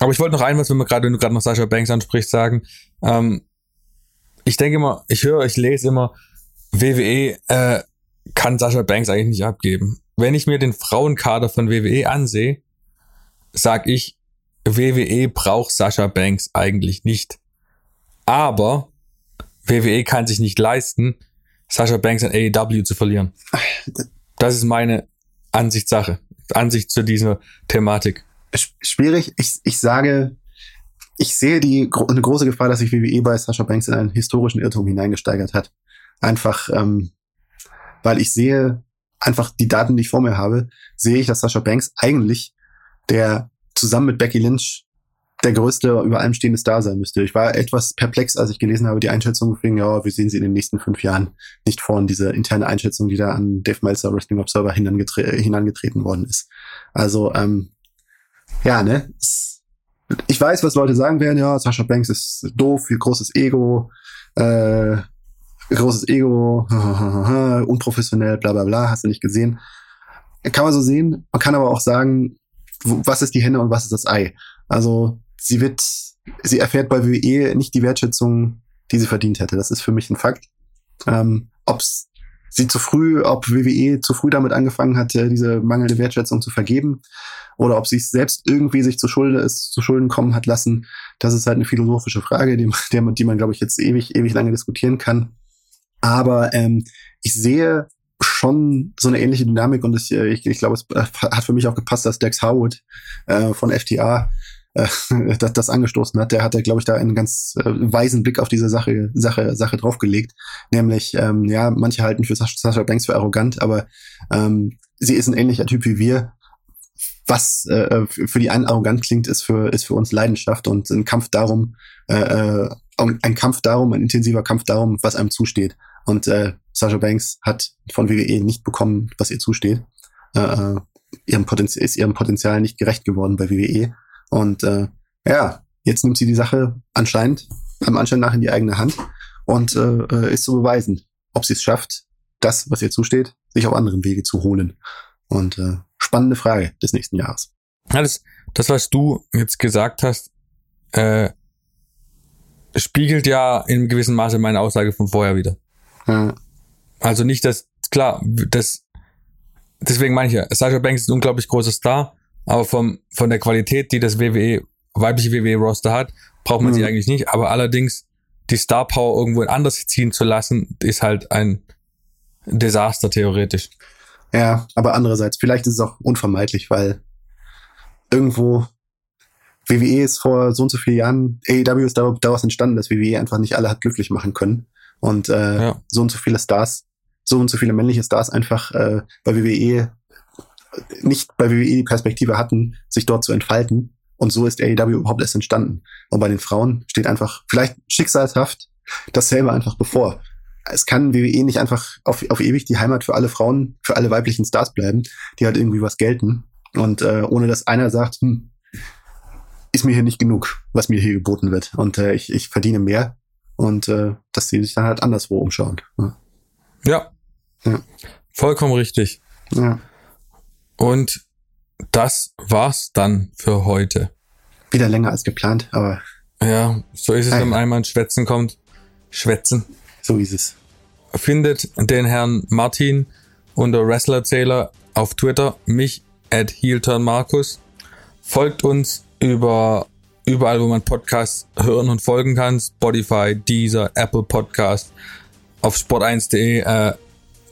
Aber ich wollte noch ein was, wenn wir gerade, wenn du gerade noch Sascha Banks ansprichst, sagen. Ähm, ich denke immer, ich höre, ich lese immer, WWE äh, kann Sascha Banks eigentlich nicht abgeben. Wenn ich mir den Frauenkader von WWE ansehe, sag ich, WWE braucht Sascha Banks eigentlich nicht. Aber WWE kann sich nicht leisten, Sascha Banks an AEW zu verlieren. Das ist meine Ansichtssache. Ansicht zu dieser Thematik. Sch- Schwierig. Ich, ich sage, ich sehe die eine große Gefahr, dass sich WWE bei Sasha Banks in einen historischen Irrtum hineingesteigert hat. Einfach, ähm, weil ich sehe, einfach die Daten, die ich vor mir habe, sehe ich, dass Sasha Banks eigentlich der zusammen mit Becky Lynch der größte über allem stehende Star sein müsste. Ich war etwas perplex, als ich gelesen habe, die Einschätzung fing, ja, wir sehen sie in den nächsten fünf Jahren nicht vorn, diese interne Einschätzung, die da an Dave Meltzer Wrestling Observer hinangetre hinangetreten worden ist. Also, ähm, ja, ne? Ich weiß, was Leute sagen werden, ja, Sascha Banks ist doof, viel großes Ego, äh, großes Ego, (laughs) unprofessionell, bla bla bla, hast du nicht gesehen. Kann man so sehen. Man kann aber auch sagen, was ist die Henne und was ist das Ei? Also sie wird, sie erfährt bei WWE nicht die Wertschätzung, die sie verdient hätte. Das ist für mich ein Fakt. Ähm, ob's sie zu früh, ob WWE zu früh damit angefangen hat, diese mangelnde Wertschätzung zu vergeben, oder ob sie es selbst irgendwie sich zu Schulden, ist, zu Schulden kommen hat lassen, das ist halt eine philosophische Frage, die, die man, glaube ich, jetzt ewig, ewig lange diskutieren kann. Aber ähm, ich sehe schon so eine ähnliche Dynamik und ich, äh, ich, ich glaube, es äh, hat für mich auch gepasst, dass Dex Howard äh, von FTA äh, (laughs) das, das angestoßen hat. Der hatte, glaube ich, da einen ganz äh, weisen Blick auf diese Sache, Sache, Sache draufgelegt. Nämlich, ähm, ja, manche halten für Sascha, Sascha Banks für arrogant, aber ähm, sie ist ein ähnlicher Typ wie wir. Was äh, für für die einen arrogant klingt, ist für, ist für uns Leidenschaft und ein Kampf darum, äh, äh, ein Kampf darum, ein intensiver Kampf darum, was einem zusteht. Und äh, Sasha Banks hat von WWE nicht bekommen, was ihr zusteht. Äh, äh, ihrem Potenzial, ist ihrem Potenzial nicht gerecht geworden bei WWE. Und äh, ja, jetzt nimmt sie die Sache anscheinend, am Anschein nach in die eigene Hand und äh, äh, ist zu beweisen, ob sie es schafft, das, was ihr zusteht, sich auf anderen Wege zu holen. Und äh, spannende Frage des nächsten Jahres. Ja, das, das, was du jetzt gesagt hast, äh, spiegelt ja in gewissem Maße meine Aussage von vorher wieder. Also nicht, dass, klar, das, deswegen meine ich ja, Sasha Banks ist ein unglaublich großer Star, aber vom, von der Qualität, die das WWE, weibliche WWE-Roster hat, braucht man Mhm. sie eigentlich nicht. Aber allerdings, die Star Power irgendwo anders ziehen zu lassen, ist halt ein Desaster theoretisch. Ja, aber andererseits, vielleicht ist es auch unvermeidlich, weil irgendwo WWE ist vor so und so vielen Jahren, AEW ist dar- daraus entstanden, dass WWE einfach nicht alle hat glücklich machen können. Und äh, Ja. so und so viele Stars, so und so viele männliche Stars einfach äh, bei WWE nicht bei WWE die Perspektive hatten, sich dort zu entfalten. Und so ist AEW überhaupt erst entstanden. Und bei den Frauen steht einfach, vielleicht schicksalshaft, dasselbe einfach bevor. Es kann WWE nicht einfach auf, auf ewig die Heimat für alle Frauen, für alle weiblichen Stars bleiben, die halt irgendwie was gelten. Und äh, ohne dass einer sagt, hm, ist mir hier nicht genug, was mir hier geboten wird. Und äh, ich, ich verdiene mehr. Und äh, dass sie sich dann halt anderswo umschauen. Ja. Ja. Ja. Vollkommen richtig. ja. Und das war's dann für heute. Wieder länger als geplant, aber Ja, so ist es, wenn einmal ins Schwätzen kommt. Schwätzen. so ist es. Findet den Herrn Martin unter Wrestlerzähler auf Twitter, mich at HeelTurnMarkus. Folgt uns über überall, wo man Podcasts hören und folgen kann. Spotify, Deezer, Apple Podcast, auf sport1.de. Äh,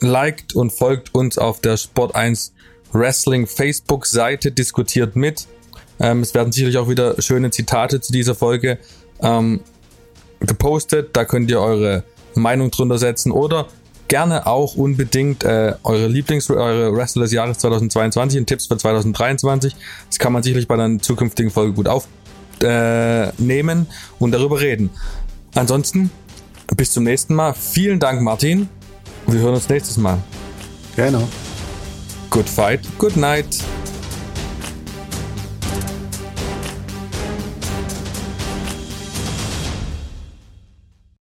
liked und folgt uns auf der Sport1 Wrestling Facebook-Seite, diskutiert mit. Ähm, es werden sicherlich auch wieder schöne Zitate zu dieser Folge ähm, gepostet. Da könnt ihr eure Meinung drunter setzen oder gerne auch unbedingt äh, eure Lieblings eure Wrestler des Jahres 2022 und Tipps für 2023. Das kann man sicherlich bei einer zukünftigen Folge gut aufnehmen äh, und darüber reden. Ansonsten bis zum nächsten Mal. Vielen Dank, Martin. Wir hören uns nächstes Mal. Genau. Good fight, good night.